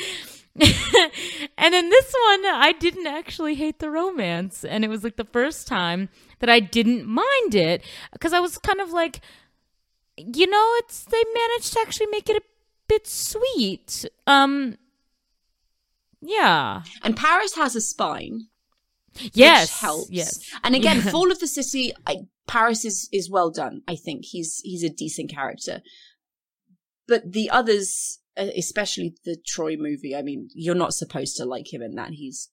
S3: and then this one, I didn't actually hate the romance. And it was like the first time that I didn't mind it because I was kind of like, you know, it's they managed to actually make it a bit sweet. Um, yeah.
S2: And Paris has a spine.
S3: Yes,
S2: helps.
S3: Yes,
S2: and again, yeah. Fall of the City. I, Paris is is well done. I think he's he's a decent character, but the others especially the Troy movie. I mean, you're not supposed to like him in that. He's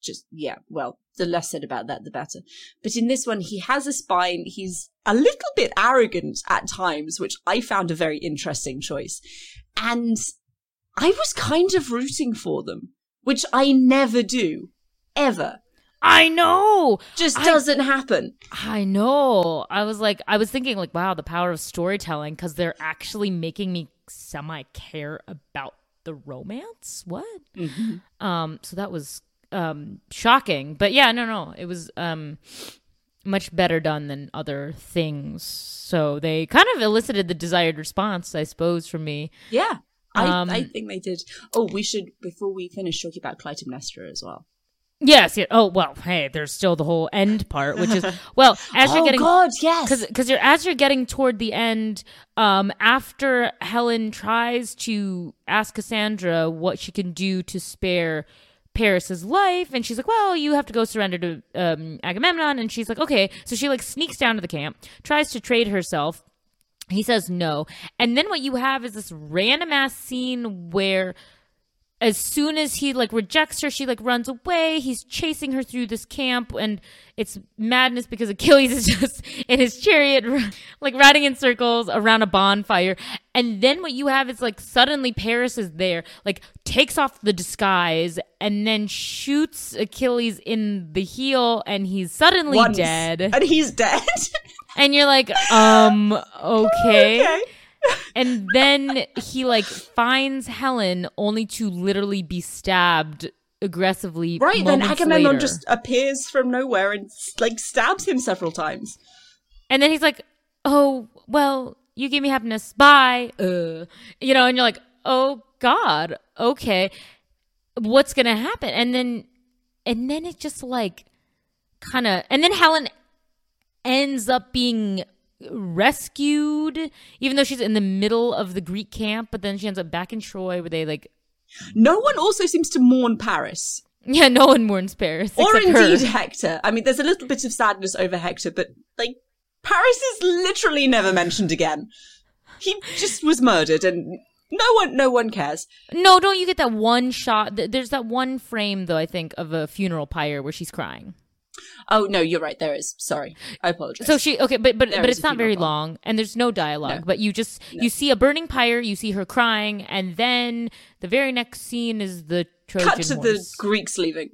S2: just, yeah, well, the less said about that, the better. But in this one, he has a spine. He's a little bit arrogant at times, which I found a very interesting choice. And I was kind of rooting for them, which I never do, ever.
S3: I know.
S2: Just doesn't happen.
S3: I know. I was like, I was thinking, like, wow, the power of storytelling because they're actually making me semi care about the romance. What? Mm-hmm. Um, so that was um shocking. But yeah, no, no, it was um much better done than other things. So they kind of elicited the desired response, I suppose, from me.
S2: Yeah. I, um, I think they did. Oh, we should before we finish talking about Clytemnestra as well.
S3: Yes. Yeah. Oh well. Hey, there's still the whole end part, which is well as you're
S2: oh,
S3: getting.
S2: God, yes.
S3: Because because you're as you're getting toward the end, um, after Helen tries to ask Cassandra what she can do to spare Paris's life, and she's like, "Well, you have to go surrender to um, Agamemnon," and she's like, "Okay." So she like sneaks down to the camp, tries to trade herself He says no. And then what you have is this random ass scene where as soon as he like rejects her, she like runs away. He's chasing her through this camp, and it's madness because Achilles is just in his chariot, like riding in circles around a bonfire. And then what you have is like suddenly Paris is there, like takes off the disguise and then shoots Achilles in the heel, and he's suddenly
S2: Once.
S3: dead.
S2: And he's dead.
S3: And you're like, um, okay.
S2: okay.
S3: And then he like finds Helen only to literally be stabbed aggressively.
S2: Right, then Agamemnon
S3: later.
S2: just appears from nowhere and like stabs him several times.
S3: And then he's like, "Oh, well, you gave me happiness. Bye." Uh, you know, and you're like, "Oh God, okay, what's gonna happen?" And then, and then it just like kind of, and then Helen ends up being rescued, even though she's in the middle of the Greek camp. But then she ends up back in Troy, where they like,
S2: No one also seems to mourn Paris.
S3: yeah, no one mourns Paris
S2: Or
S3: except her.
S2: indeed Hector. I mean, there's a little bit of sadness over Hector, but like, Paris is literally never mentioned again. He just was murdered and no one, no one cares.
S3: No, don't you get that one shot? There's that one frame, though, I think, of a funeral pyre where she's crying.
S2: Oh, no, you're right. There is. Sorry. I apologize.
S3: So she okay, but but
S2: There
S3: but it's not very long, and there's no dialogue.
S2: No.
S3: But you just you see a burning pyre, you see her crying, and then the very next scene is the Trojan
S2: Cut to the. Greeks leaving.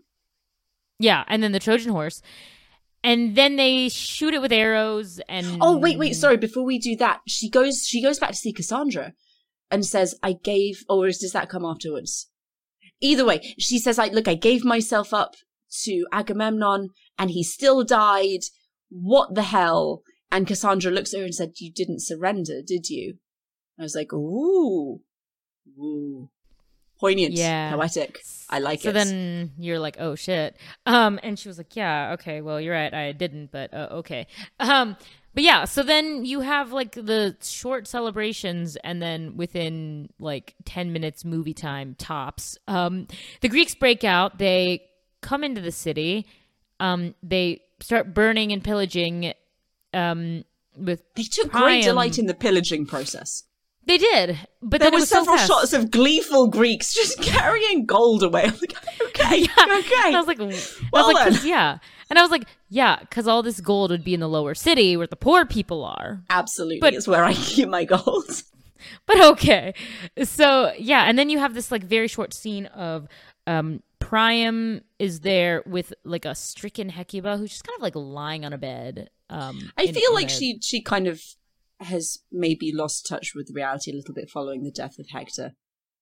S3: yeah, and then the Trojan horse, and then they shoot it with arrows. And
S2: Oh wait, wait, sorry. Before we do that, she goes. She goes back to see Cassandra, and says, "I gave." Or does that come afterwards? Either way, she says, "I look. I gave myself up to Agamemnon, and he still died. What the hell?" And Cassandra looks at her and said, "You didn't surrender, did you?" I was like, "Ooh, ooh, poignant,
S3: Yeah.
S2: poetic. I like
S3: so
S2: it."
S3: So then you're like, oh shit. Um, and she was like, yeah, okay, well, you're right, I didn't, but uh, okay. Um, but yeah, so then you have like the short celebrations, and then within like ten minutes, movie time tops. Um, the Greeks break out. They come into the city. Um, they start burning and pillaging. Um, with
S2: they took
S3: Priam.
S2: great delight in the pillaging process.
S3: they did, but
S2: There were
S3: was so
S2: several
S3: fast.
S2: shots of gleeful Greeks just carrying gold away. I was like, okay, okay.
S3: And I was like, I was
S2: Well
S3: like, yeah. And I was like, yeah, because all this gold would be in the lower city where the poor people are.
S2: Absolutely,
S3: But-
S2: it's where I keep my gold.
S3: But okay. So, yeah. And then you have this like very short scene of um, Priam is there with like a stricken Hecuba who's just kind of like lying on a bed. Um,
S2: I
S3: in-
S2: feel
S3: in
S2: like
S3: a-
S2: she she kind of has maybe lost touch with reality a little bit following the death of Hector.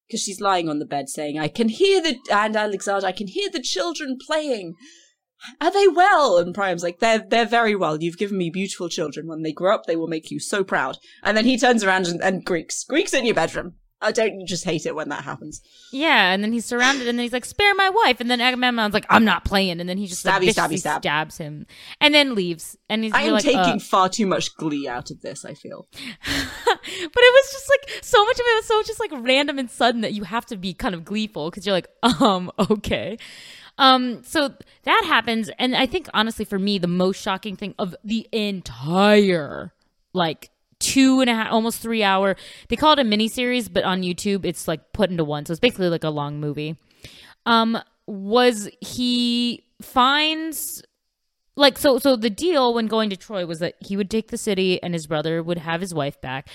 S2: Because she's lying on the bed saying, I can hear the, and Alexander, I can hear the children playing. Are they well? And Priam's like, they're, they're very well. You've given me beautiful children. When they grow up, they will make you so proud. And then he turns around and, and Greeks. Greeks in your bedroom. I don't you just hate it when that happens.
S3: Yeah, and then he's surrounded, and then he's like, "Spare my wife!" And then Agamemnon's like, "I'm not playing," and then he just like,
S2: Stabby, stabby,
S3: viciously
S2: stab.
S3: stabs him, and then leaves. And he's
S2: I'm
S3: like,
S2: taking
S3: uh,
S2: far too much glee out of this, I feel.
S3: but it was just like so much of it was so just like random and sudden that you have to be kind of gleeful because you're like, um, okay. Um, so that happens, and I think honestly for me, the most shocking thing of the entire like two and a half, almost three hour. They call it a mini series, but on YouTube it's like put into one, so it's basically like a long movie. Um, was he finds like so so the deal when going to Troy was that he would take the city and his brother would have his wife back.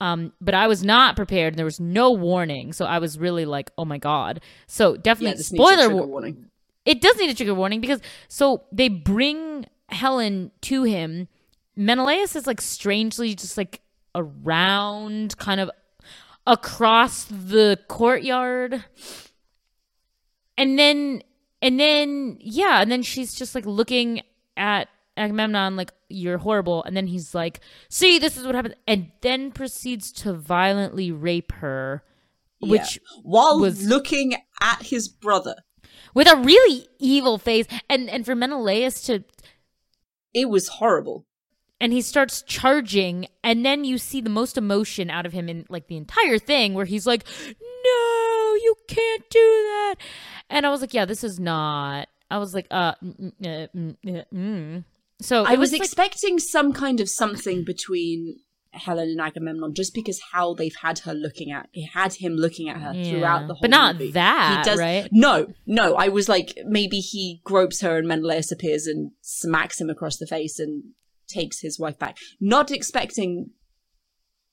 S3: Um, but I was not prepared. and There was no warning, so I was really like, "Oh my god!" So definitely
S2: a
S3: spoiler.
S2: warning.
S3: it does need a trigger warning because so they bring Helen to him. Menelaus is like strangely just like around, kind of across the courtyard, and then and then yeah, and then she's just like looking at Agamemnon like you're horrible, and then he's like, "See, this is what happened," and then proceeds to violently rape her, which
S2: Yeah. while
S3: was-
S2: looking at his brother.
S3: with a really evil face and and for Menelaus to
S2: It was horrible.
S3: And he starts charging and then you see the most emotion out of him in like the entire thing where he's like no you can't do that and i was like yeah this is not i was like uh mm, mm, mm, mm, so
S2: I
S3: it
S2: was
S3: like-
S2: expecting some kind of something between Helen and Agamemnon just because how they've had her looking at he had him looking at her
S3: Yeah.
S2: throughout the whole thing.
S3: But not
S2: movie.
S3: that,
S2: he does,
S3: right?
S2: No, no. I was like maybe he gropes her and Menelaus appears and smacks him across the face and takes his wife back. Not expecting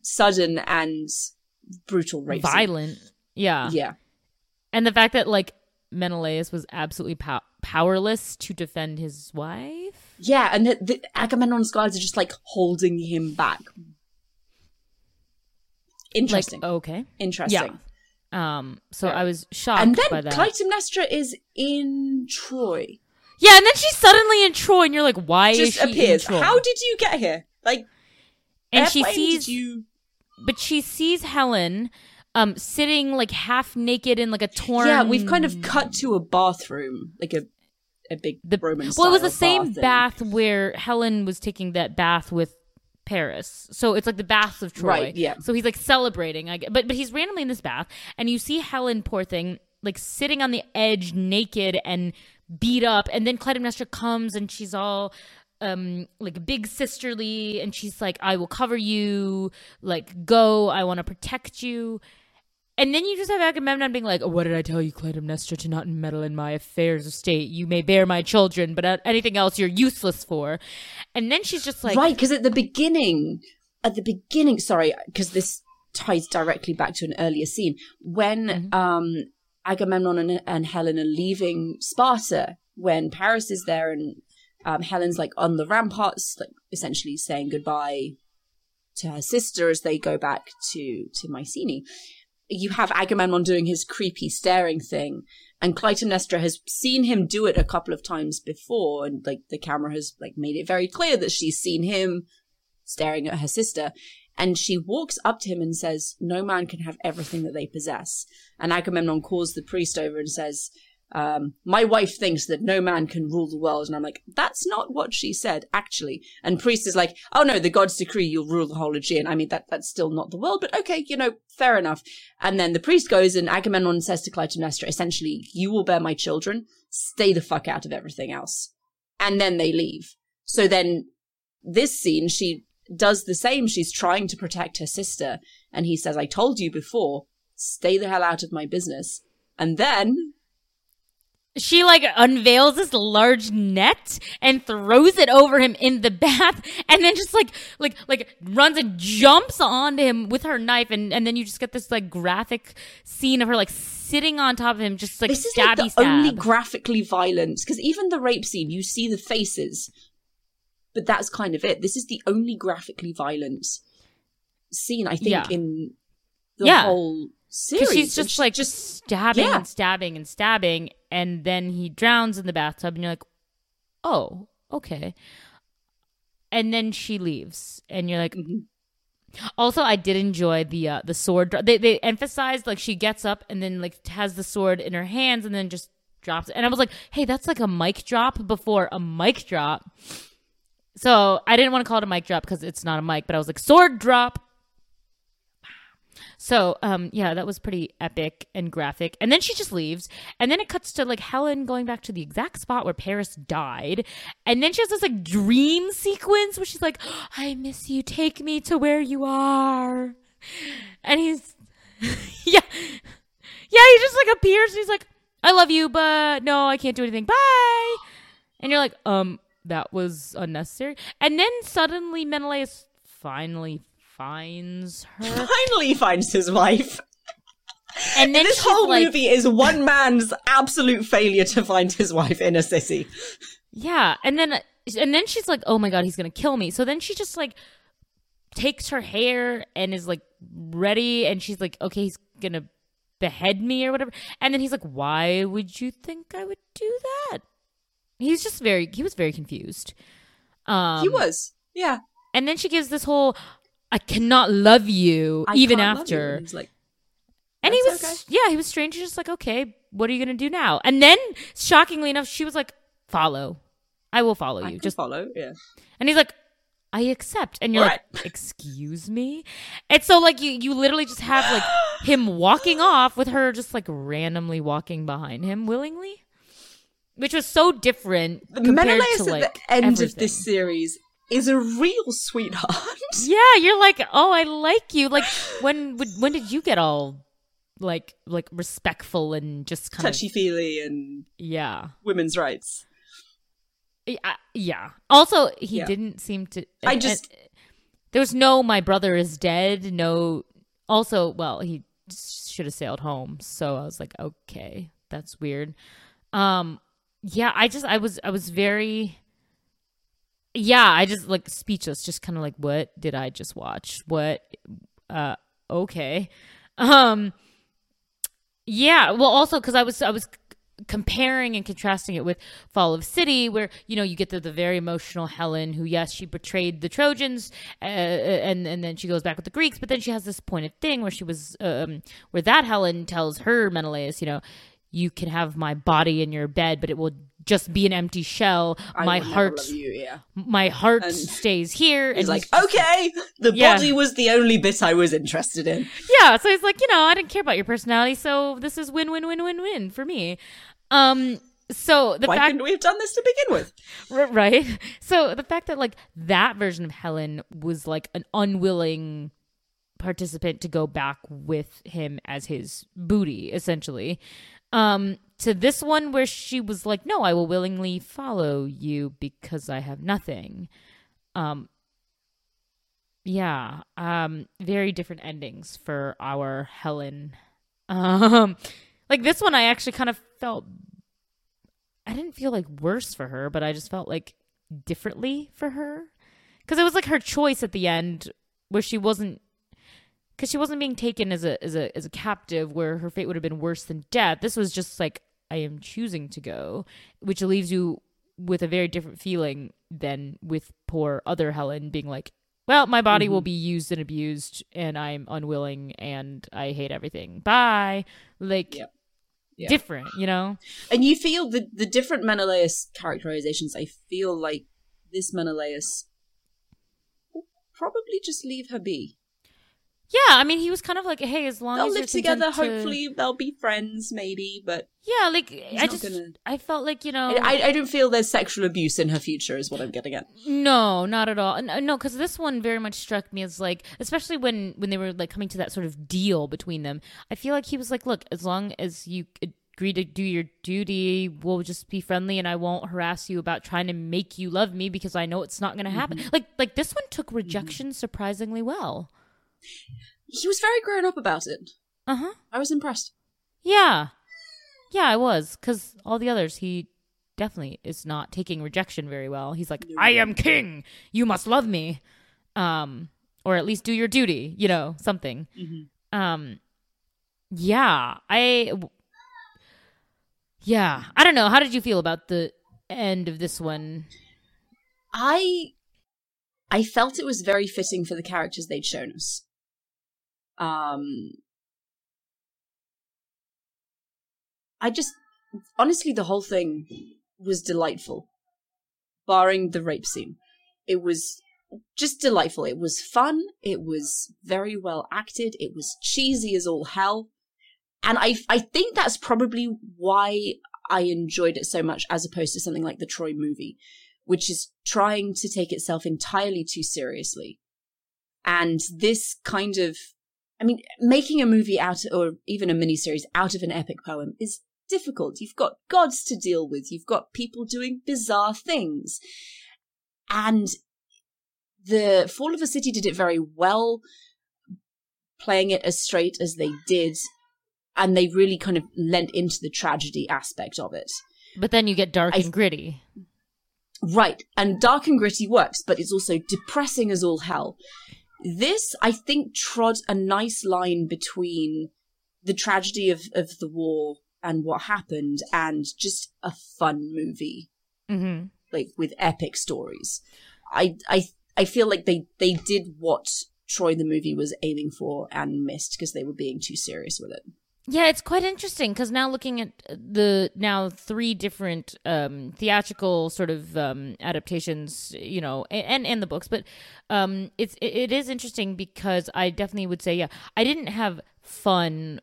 S2: sudden and brutal rape. scene.
S3: Violent. Yeah.
S2: Yeah.
S3: And the fact that like Menelaus was absolutely pow- powerless to defend his wife.
S2: Yeah, and the, the Agamemnon's guards are just like holding him back. Interesting.
S3: Like okay.
S2: Interesting.
S3: Yeah. Um so
S2: Yeah.
S3: I was shocked
S2: And
S3: by
S2: then
S3: that.
S2: Clytemnestra is in Troy.
S3: Yeah, and then she's suddenly in Troy and you're like why is she
S2: appears.
S3: in Troy?
S2: How did you get here? Like,
S3: and she sees
S2: you...
S3: but she sees Helen um sitting like half naked in like a torn
S2: Yeah, we've kind of cut to a bathroom, like a a big
S3: the
S2: Roman.
S3: well it was the same
S2: thing.
S3: bath where helen was taking that bath with paris so it's like the baths of troy
S2: Right, yeah.
S3: so he's like celebrating I gue- but but he's randomly in this bath and you see helen poor thing like sitting on the edge naked and beat up and then clytemnestra comes and she's all um like big sisterly and she's like i will cover you like go i want to protect you and then you just have Agamemnon being like, "What did I tell you, Clytemnestra, to not meddle in my affairs of state? You may bear my children, but uh, anything else you're useless for." And then she's just like,
S2: right, because at the beginning, at the beginning, sorry, because this ties directly back to an earlier scene when
S3: Mhm.
S2: um Agamemnon and, and Helen are leaving Sparta, when Paris is there and um, Helen's like on the ramparts, like essentially saying goodbye to her sister as they go back to to Mycenae. You have Agamemnon doing his creepy staring thing, and Clytemnestra has seen him do it a couple of times before, and like the camera has like made it very clear that she's seen him staring at her sister. And she walks up to him and says, No man can have everything that they possess. And Agamemnon calls the priest over and says, um, My wife thinks that no man can rule the world. And I'm like, That's not what she said, actually. And priest is like, Oh no, the gods decree you'll rule the whole Aegean. I mean, that, that's still not the world, but okay, you know, fair enough. And then the priest goes and Agamemnon says to Clytemnestra, essentially, You will bear my children. Stay the fuck out of everything else. And then they leave. So then this scene, she does the same. She's trying to protect her sister. And he says, I told you before, stay the hell out of my business. And then,
S3: she like unveils this large net and throws it over him in the bath, and then just like like like runs and jumps onto him with her knife, and and then you just get this like graphic scene of her like sitting on top of him, just like
S2: this is like the
S3: stab.
S2: only graphically violent, because even the rape scene, you see the faces, but that's kind of it. This is the only graphically violent scene, I think,
S3: Yeah.
S2: in the
S3: Yeah.
S2: whole series.
S3: Because she's just
S2: she
S3: like
S2: just
S3: stabbing
S2: yeah.
S3: and stabbing and stabbing, and then he drowns in the bathtub, and you're like, oh, okay. And then she leaves, and you're like,
S2: Mhm.
S3: Also, I did enjoy the uh, the sword. They they emphasized like she gets up and then like has the sword in her hands and then just drops it. And I was like, hey, that's like a mic drop before a mic drop. So I didn't want to call it a mic drop because it's not a mic, but I was like sword drop. So um yeah, that was pretty epic and graphic. And then she just leaves. And then it cuts to like Helen going back to the exact spot where Paris died. And then she has this like dream sequence where she's like, I miss you, take me to where you are. And he's Yeah. Yeah, he just like appears and he's like, I love you, but no, I can't do anything. Bye. And you're like, um, that was unnecessary. And then suddenly Menelaus finally finds her.
S2: finally finds his wife.
S3: And then
S2: this whole
S3: like,
S2: movie is one man's absolute failure to find his wife in a city.
S3: Yeah, and then and then she's like, "Oh my god, he's gonna kill me." So then she just like takes her hair and is like ready, and she's like, "Okay, he's gonna behead me or whatever." And then he's like, "Why would you think I would do that?" He's just very he was very confused. Um,
S2: he was, yeah.
S3: and then she gives this whole, "I cannot love you
S2: I
S3: even
S2: you.
S3: after."
S2: And he's like,
S3: And he was,
S2: That's
S3: yeah, he was strange. He's just like, okay, what are you gonna do now? And then, shockingly enough, she was like, follow. I will follow
S2: I
S3: you. Just
S2: follow, yeah.
S3: and he's like, I accept. And you're
S2: Right.
S3: like, excuse me? And so like you you literally just have like him walking off with her just like randomly walking behind him willingly. Which was so different compared
S2: Menelaus
S3: to like
S2: at the end
S3: everything.
S2: of this series is a real sweetheart.
S3: Yeah, you're like, oh, I like you. Like when when did you get all like like respectful and just kind of
S2: Touchy feely and
S3: yeah
S2: women's rights.
S3: yeah yeah. Also, he
S2: Yeah.
S3: didn't seem to.
S2: I just-
S3: and there was no my brother is dead. No. Also, well, he should have sailed home. So I was like, okay, that's weird. Um, yeah, I just I was I was very. Yeah, I just like speechless, just kind of like, what did I just watch? What? Uh, okay. Um, yeah. Well, also because I was I was comparing and contrasting it with Fall of City, where you know you get the, the very emotional Helen, who yes she betrayed the Trojans, uh, and and then she goes back with the Greeks, but then she has this pointed thing where she was um where that Helen tells her Menelaus, you know, you can have my body in your bed, but it will just be an empty shell.
S2: I
S3: my heart,
S2: you, yeah.
S3: my heart
S2: And
S3: stays here.
S2: He's
S3: and
S2: like, okay, the
S3: Yeah.
S2: body was the only bit I was interested in.
S3: yeah so he's like you know i didn't care about your personality so this is win win win win win for me um so the
S2: Why
S3: fact
S2: couldn't we have done this to begin with?
S3: Right so the fact that like that version of helen was like an unwilling participant to go back with him as his booty essentially um to this one where she was like no i will willingly follow you because i have nothing. Um yeah um very different endings for our helen. Um like this one i actually kind of felt i didn't feel like worse for her but i just felt like differently for her. Because it was like her choice at the end where she wasn't because she wasn't being taken as a as a as a captive where her fate would have been worse than death this was just like i am choosing to go which leaves you with a very different feeling than with poor other helen being like well my body will mm-hmm. be used and abused and i'm unwilling and i hate everything bye like
S2: Yep. Yeah.
S3: different you know
S2: And you feel the the different Menelaus characterizations. I feel like this Menelaus will probably just leave her be.
S3: Yeah i mean he was kind of like hey as long
S2: They'll
S3: as
S2: live
S3: you're
S2: together.
S3: to-
S2: Hopefully, they'll be friends. Maybe, but
S3: yeah like i just
S2: gonna-
S3: i felt like you know
S2: I, I don't feel there's sexual abuse in her future. Is what I'm getting at.
S3: No, not at all. N- uh, No, because this one very much struck me as like, especially when when they were like coming to that sort of deal between them. I feel like he was like, "Look, as long as you agree to do your duty, we'll just be friendly, and I won't harass you about trying to make you love me because I know it's not going to happen." Mm-hmm. Like, like this one took mm-hmm. rejection surprisingly well.
S2: He was very grown up about it.
S3: Uh huh.
S2: I was impressed.
S3: Yeah, yeah, I was because all the others he. Definitely is not taking rejection very well. He's like, I am king. You must love me. Um, or at least do your duty, you know, something. Um, yeah, I, yeah, I don't know. How did you feel about the end of this one?
S2: I I felt it was very fitting for the characters they'd shown us. Um I just honestly the whole thing was delightful. Barring the rape scene. It was just delightful. It was fun, it was very well acted, it was cheesy as all hell. And I I think that's probably why I enjoyed it so much as opposed to something like the Troy movie which is trying to take itself entirely too seriously. And this kind of, I mean, making a movie out, or even a miniseries out of an epic poem is difficult. You've got gods to deal with. You've got people doing bizarre things. And the Fall of a City did it very well, playing it as straight as they did. And they really kind of lent into the tragedy aspect of it.
S3: But then you get dark
S2: I-
S3: and gritty.
S2: Right, and dark and gritty works, but it's also depressing as all hell. This, I think, trod a nice line between the tragedy of, of the war and what happened and just a fun movie,
S3: Mm-hmm.
S2: like with epic stories. I, I, I feel like they, they did what Troy the movie was aiming for and missed because they were being too serious with it.
S3: Yeah, it's quite interesting because now looking at the now three different um, theatrical sort of um, adaptations, you know, and and the books, but um, it's it, it is interesting because I definitely would say, yeah, I didn't have fun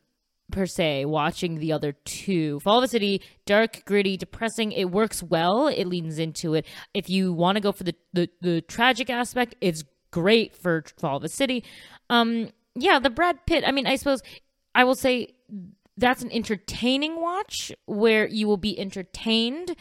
S3: per se watching the other two. Fall of a City, dark, gritty, depressing. It works well. It leans into it. If you want to go for the, the the tragic aspect, it's great for Fall of a City. Um yeah, the Brad Pitt. I mean, I suppose I will say that's an entertaining watch where you will be entertained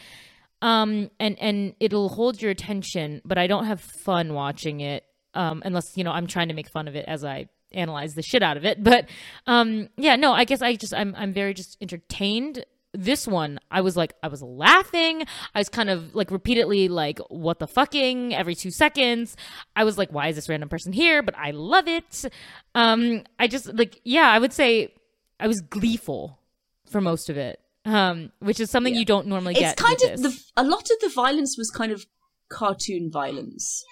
S3: um and and it'll hold your attention, but I don't have fun watching it um unless, you know, I'm trying to make fun of it as I analyze the shit out of it. But um yeah, no, I guess I just I'm I'm very just entertained. This one, I was like, I was laughing. I was kind of like repeatedly like, what the fucking every two seconds. I was like, why is this random person here? But I love it. Um, I just like, yeah, I would say I was gleeful for most of it. Um, which is something
S2: Yeah.
S3: you don't normally
S2: It's
S3: get.
S2: It's
S3: kind
S2: of the a lot of the violence was kind of cartoon violence,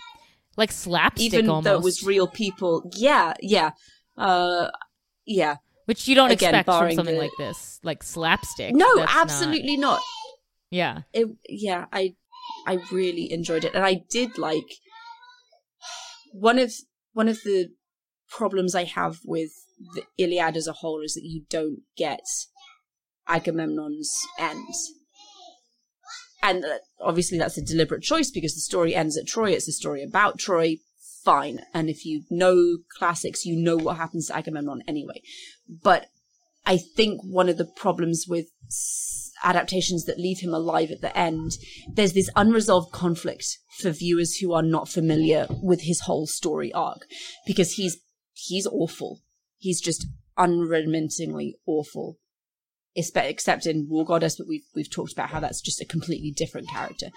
S3: like slapstick
S2: even
S3: almost,
S2: though it was real people. Yeah, yeah, uh, yeah.
S3: Which you don't
S2: again,
S3: expect from something
S2: the-
S3: like this, like slapstick.
S2: No,
S3: That's not-
S2: absolutely not.
S3: yeah,
S2: It, yeah, I, I really enjoyed it, and I did like one of one of the problems I have with the Iliad as a whole is that you don't get Agamemnon's end. And uh, obviously that's a deliberate choice because the story ends at Troy. It's a story about Troy. Fine. And if you know classics, you know what happens to Agamemnon anyway. But I think one of the problems with adaptations that leave him alive at the end, there's this unresolved conflict for viewers who are not familiar with his whole story arc because he's he's awful. He's just unrelentingly awful. Except in War Goddess, but we've we've talked about how that's just a completely different character.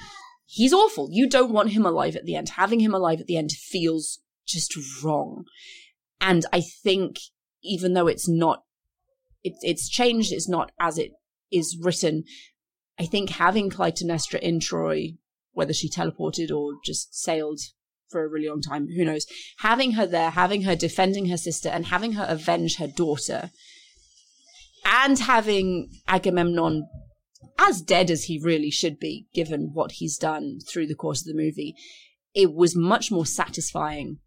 S2: He's awful. You don't want him alive at the end. Having him alive at the end feels just wrong. And I think even though it's not it, it's changed, it's not as it is written. I think having Clytemnestra in Troy, whether she teleported or just sailed for a really long time, who knows, having her there, having her defending her sister, and having her avenge her daughter, and having Agamemnon as dead as he really should be, given what he's done through the course of the movie, it was much more satisfying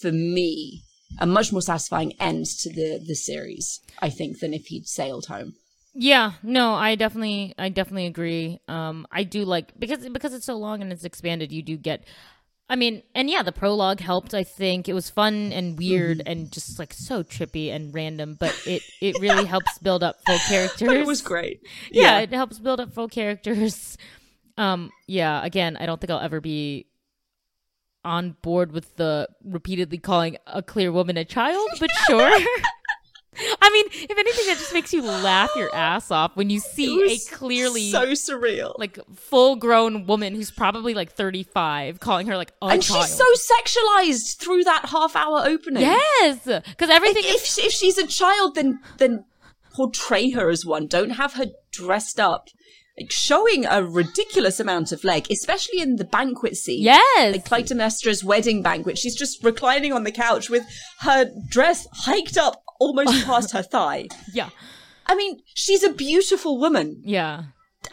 S2: for me a much more satisfying end to the the series, I think, than if he'd sailed home.
S3: Yeah, no, I definitely, I definitely agree. Um, I do like because because it's so long and it's expanded. You do get, I mean, and yeah, the prologue helped. I think it was fun and weird
S2: Mm-hmm.
S3: and just like so trippy and random, but it it really helps build up full characters.
S2: But it was great.
S3: yeah, it helps build up full characters. Um, yeah, again, I don't think I'll ever be on board with the repeatedly calling a clear woman a child, but sure. I mean, if anything, that just makes you laugh your ass off when you see a clearly
S2: so surreal.
S3: like full grown woman who's probably like 35 calling her like a
S2: and
S3: child.
S2: she's so sexualized through that half hour opening.
S3: yes, because everything
S2: If,
S3: is
S2: if if she's a child, then then portray her as one. Don't have her dressed up, like showing a ridiculous amount of leg, especially in the banquet scene.
S3: yes,
S2: like Clytemnestra's wedding banquet. She's just reclining on the couch with her dress hiked up almost past her thigh.
S3: yeah,
S2: I mean, she's a beautiful woman.
S3: yeah,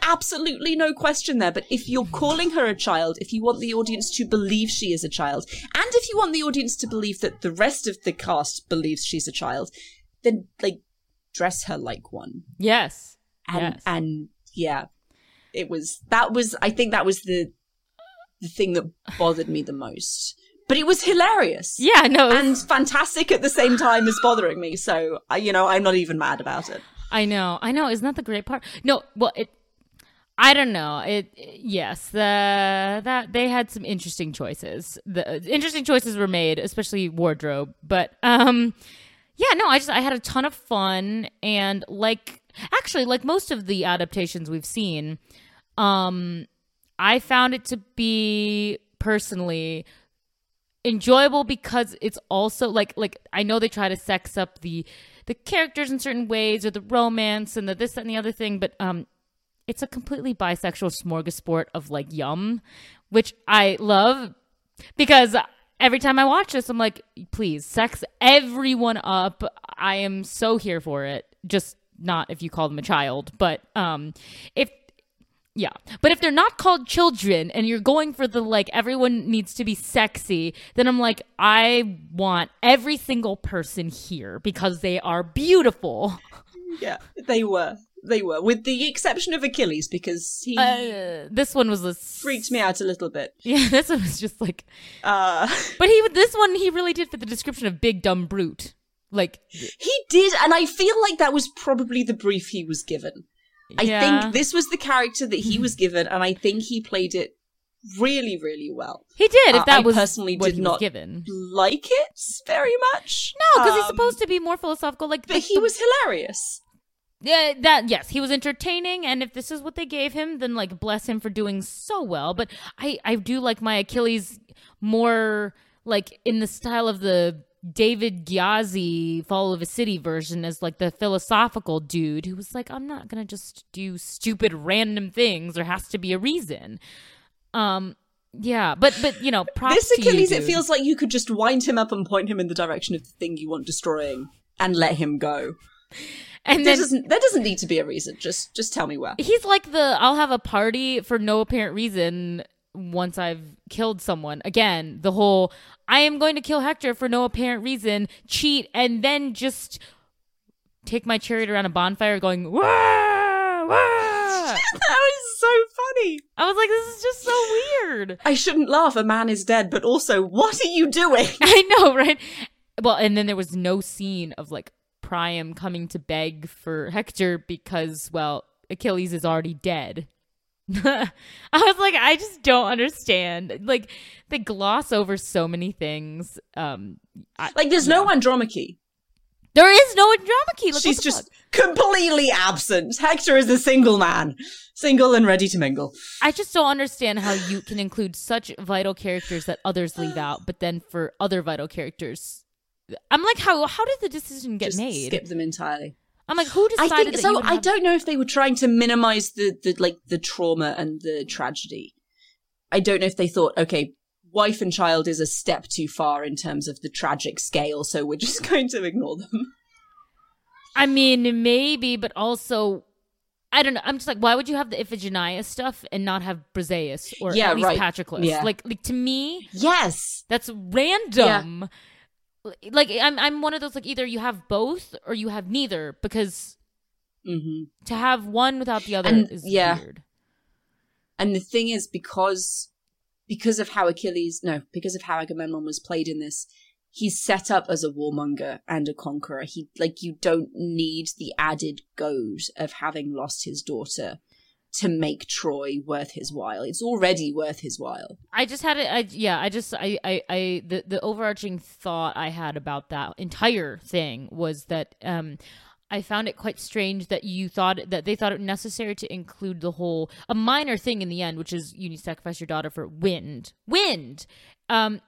S2: Absolutely no question there. But if you're calling her a child, if you want the audience to believe she is a child, and if you want the audience to believe that the rest of the cast believes she's a child, then like dress her like one.
S3: yes,
S2: And
S3: yes.
S2: and yeah. It was that was I think that was the the thing that bothered me the most. But it was hilarious.
S3: yeah, no,
S2: And fantastic at the same time as bothering me. So, you know, I'm not even mad about it.
S3: I know, I know. Isn't that the great part? No, well, it. I don't know. It yes, the that they had some interesting choices. The interesting choices were made, especially wardrobe. But um, yeah, no, I just I had a ton of fun and like actually like most of the adaptations we've seen, um, I found it to be personally enjoyable because it's also like like I know they try to sex up the the characters in certain ways or the romance and the this that, and the other thing, but um it's a completely bisexual smorgasbord of like yum, which I love because every time I watch this, I'm like, please sex everyone up. I am so here for it. Just not if you call them a child, but um if yeah. But if they're not called children and you're going for the like everyone needs to be sexy, then I'm like, I want every single person here because they are beautiful.
S2: Yeah, they were. They were, with the exception of Achilles, because he
S3: Uh, this one was a s-
S2: freaked me out a little bit.
S3: Yeah, this one was just like.
S2: Uh,
S3: But he, this one, he really did fit the description of big dumb brute. Like,
S2: he did, and I feel like that was probably the brief he was given. I
S3: yeah.
S2: think this was the character that he was given, and I think he played it really, really well.
S3: he did.
S2: Uh,
S3: If that
S2: I
S3: was
S2: personally did not
S3: given.
S2: Like it very much.
S3: No, because he's
S2: Um,
S3: supposed to be more philosophical. Like,
S2: But
S3: like
S2: he
S3: the-
S2: was hilarious.
S3: Yeah, that yes, he was entertaining, and if this is what they gave him, then like bless him for doing so well. But I I do like my Achilles more like in the style of the David Gyasi Fall of a City version as like the philosophical dude who was like, I'm not gonna just do stupid random things. There has to be a reason. Um, yeah, but but you know, props
S2: This
S3: to you,
S2: Achilles, it feels like you could just wind him up and point him in the direction of the thing you want destroying and let him go.
S3: and
S2: There
S3: then
S2: doesn't there doesn't need to be a reason. Just just tell me where.
S3: He's like the I'll have a party for no apparent reason once I've killed someone. Again, the whole I am going to kill Hector for no apparent reason, cheat, and then just take my chariot around a bonfire going, wah, wah.
S2: that was so funny.
S3: I was like, this is just so weird.
S2: I shouldn't laugh. A man is dead, but also, what are you doing?
S3: I know, right? Well, and then there was no scene of like Priam coming to beg for Hector because, well, Achilles is already dead. I was like, I just don't understand. Like, they gloss over so many things. Um, I,
S2: Like, there's no Andromache.
S3: there is no Andromache.
S2: She's just
S3: fuck?
S2: completely absent. Hector is a single man, single and ready to mingle.
S3: I just don't understand how you can include such vital characters that others leave out, but then for other vital characters, I'm like, how how did the decision get
S2: Just
S3: made?
S2: skip them entirely.
S3: I'm like, who
S2: I
S3: decided
S2: think
S3: that
S2: so. I
S3: have-
S2: don't know if they were trying to minimize the, the like the trauma and the tragedy. I don't know if they thought, okay, wife and child is a step too far in terms of the tragic scale, so we're just going to ignore them.
S3: I mean, maybe, but also, I don't know. I'm just like, why would you have the Iphigenia stuff and not have Briseis or
S2: Yeah,
S3: at least
S2: right.
S3: Patroclus?
S2: Yeah.
S3: Like, like to me,
S2: Yes.
S3: that's random. Like, I'm I'm one of those like either you have both or you have neither because
S2: hmm
S3: to have one without the other
S2: And-
S3: is
S2: yeah.
S3: weird.
S2: And the thing is, because because of how Achilles, no, because of how Agamemnon was played in this, he's set up as a warmonger and a conqueror. He like you don't need the added goad of having lost his daughter to make Troy worth his while. It's already worth his while.
S3: I just had it. I yeah. I just I I, I the the overarching thought I had about that entire thing was that um. I found it quite strange that you thought that they thought it necessary to include the whole a minor thing in the end, which is you need to sacrifice your daughter for wind, wind. Um,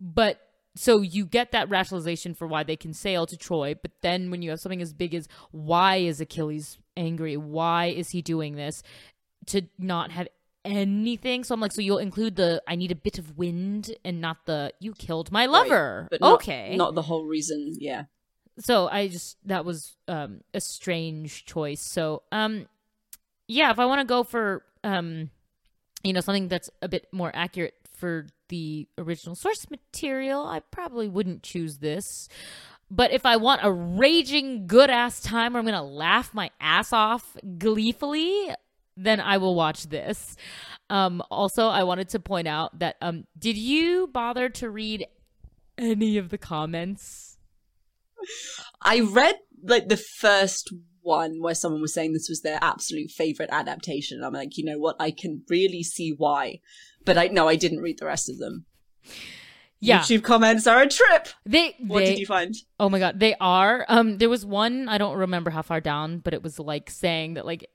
S3: but so you get that rationalization for why they can sail to Troy, but then when you have something as big as why is Achilles angry? Why is he doing this? To not have anything. So I'm like, so you'll include the I need a bit of wind and not the you killed my lover.
S2: But not,
S3: okay.
S2: not the whole reason. Yeah.
S3: so I just that was um a strange choice. So um yeah, if I want to go for um you know something that's a bit more accurate for the original source material, I probably wouldn't choose this. But if I want a raging good ass time where I'm gonna laugh my ass off gleefully, then I will watch this. Um, also, I wanted to point out that um, did you bother to read any of the comments?
S2: I read like the first one where someone was saying this was their absolute favorite adaptation. I'm like, you know what? I can really see why. But I no, I didn't read the rest of them.
S3: Yeah,
S2: YouTube comments are a trip.
S3: they.
S2: What
S3: they
S2: did you find?
S3: oh my god, they are. Um, there was one I don't remember how far down, but it was like saying that like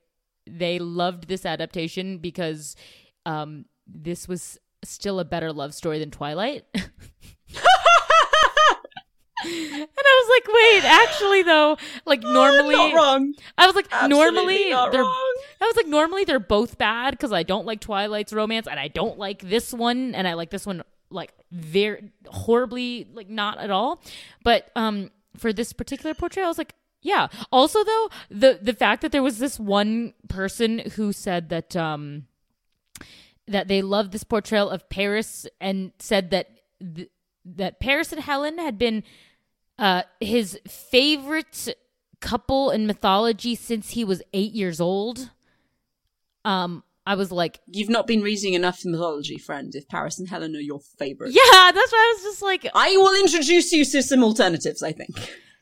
S3: they loved this adaptation because um this was still a better love story than Twilight. And I was like, wait, actually though, like normally
S2: not wrong.
S3: I was like,
S2: Absolutely
S3: normally they're
S2: wrong.
S3: I was like, normally they're both bad because I don't like Twilight's romance and I don't like this one and I like this one like very horribly like not at all. But um for this particular portrayal, I was like, yeah. Also though, the the fact that there was this one person who said that um that they loved this portrayal of Paris and said that th- that Paris and Helen had been uh, his favorite couple in mythology since he was eight years old. Um, I was like,
S2: You've not been reading enough mythology, friend, if Paris and Helen are your favorite.
S3: yeah, that's why I was just like,
S2: I will introduce you to some alternatives, I think.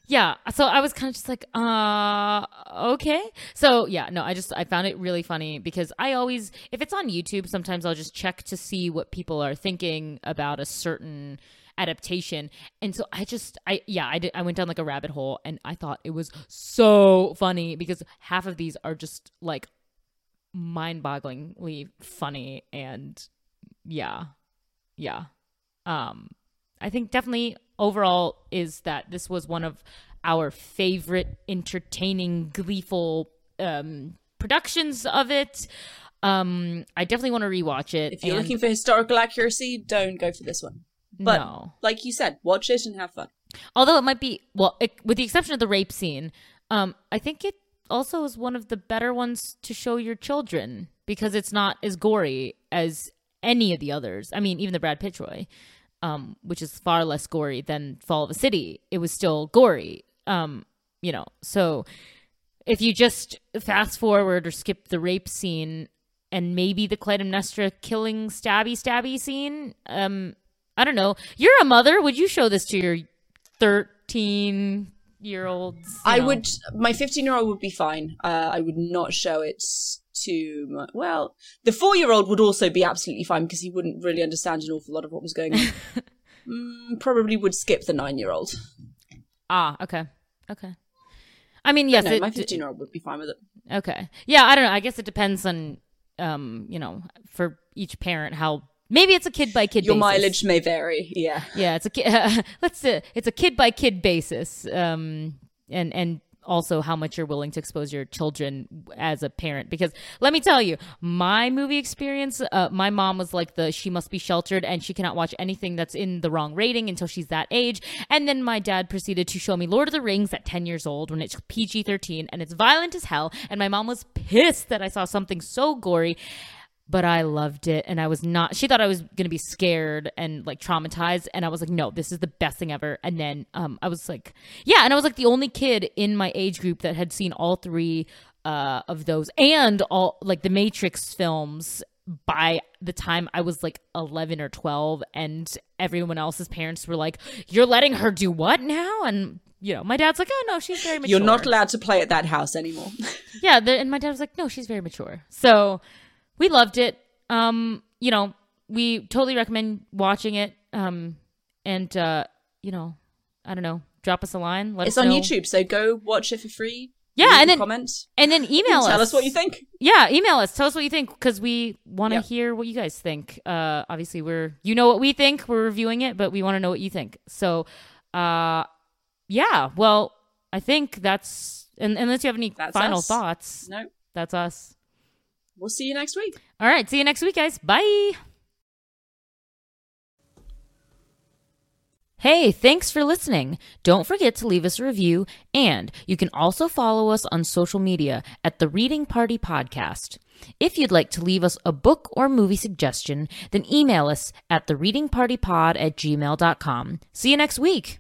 S3: Yeah. So I was kind of just like, uh, okay. So yeah, no, I just I found it really funny because I always, if it's on YouTube, sometimes I'll just check to see what people are thinking about a certain adaptation and so i just i yeah i did i went down like a rabbit hole and i thought it was so funny because half of these are just like mind-bogglingly funny and yeah yeah um i think definitely overall is that this was one of our favorite entertaining gleeful um productions of it um i definitely want to rewatch it
S2: If you're
S3: and-
S2: looking for historical accuracy, don't go for this one. But
S3: no
S2: like you said, watch it and have fun.
S3: although it might be well it, with the exception of the rape scene um i think it also is one of the better ones to show your children because it's not as gory as any of the others i mean even the brad pitt troy um which is far less gory than fall of a city it was still gory um you know so if you just fast forward or skip the rape scene and maybe the Clytemnestra killing stabby stabby scene, um, I don't know. You're a mother. Would you show this to your 13 year olds?
S2: I would. My 15 year old would be fine. Uh, I would not show it to. My, well, the four year old would also be absolutely fine because he wouldn't really understand an awful lot of what was going on. mm, probably would skip the nine year old.
S3: Ah, okay. Okay. I mean, yes.
S2: My 15 year old would be fine with it.
S3: Okay. Yeah, I don't know. I guess it depends on, um, you know, for each parent how. Maybe it's a kid by kid.
S2: Your
S3: basis.
S2: mileage may vary. Yeah.
S3: Yeah, it's a kid. let's say it's a kid by kid basis. Um, and and also how much you're willing to expose your children as a parent. Because let me tell you, my movie experience. Uh, my mom was like the she must be sheltered and she cannot watch anything that's in the wrong rating until she's that age. And then my dad proceeded to show me Lord of the Rings at 10 years old when it's PG 13 and it's violent as hell. And my mom was pissed that I saw something so gory but I loved it. And I was not she thought I was going to be scared and like traumatized. And I was like no this is the best thing ever. And then um I was like yeah and I was like the only kid in my age group that had seen all three uh of those and all like the Matrix films by the time I was like 11 or 12 and everyone else's parents were like you're letting her do what now? And you know my dad's like oh no she's very mature
S2: You're not allowed to play at that house anymore.
S3: yeah the, and my dad was like no she's very mature. So we loved it um you know we totally recommend watching it um and uh you know i don't know drop us a line let
S2: it's on
S3: know.
S2: YouTube, so go watch it for free.
S3: Yeah, and then-
S2: comment.
S3: and then email us
S2: Tell us what you think.
S3: yeah email us tell us what you think because we want to
S2: Yep.
S3: hear what you guys think uh obviously we're you know what we think we're reviewing it but we want to know what you think so uh yeah well i think that's and unless you have any
S2: That's
S3: final
S2: us.
S3: thoughts
S2: No,
S3: that's us
S2: we'll see you next week.
S3: all right see you next week guys bye Hey, thanks for listening. Don't forget to leave us a review, and you can also follow us on social media at the Reading Party Podcast. If you'd like to leave us a book or movie suggestion, then email us at the readingpartypod at gmail.com. See you next week.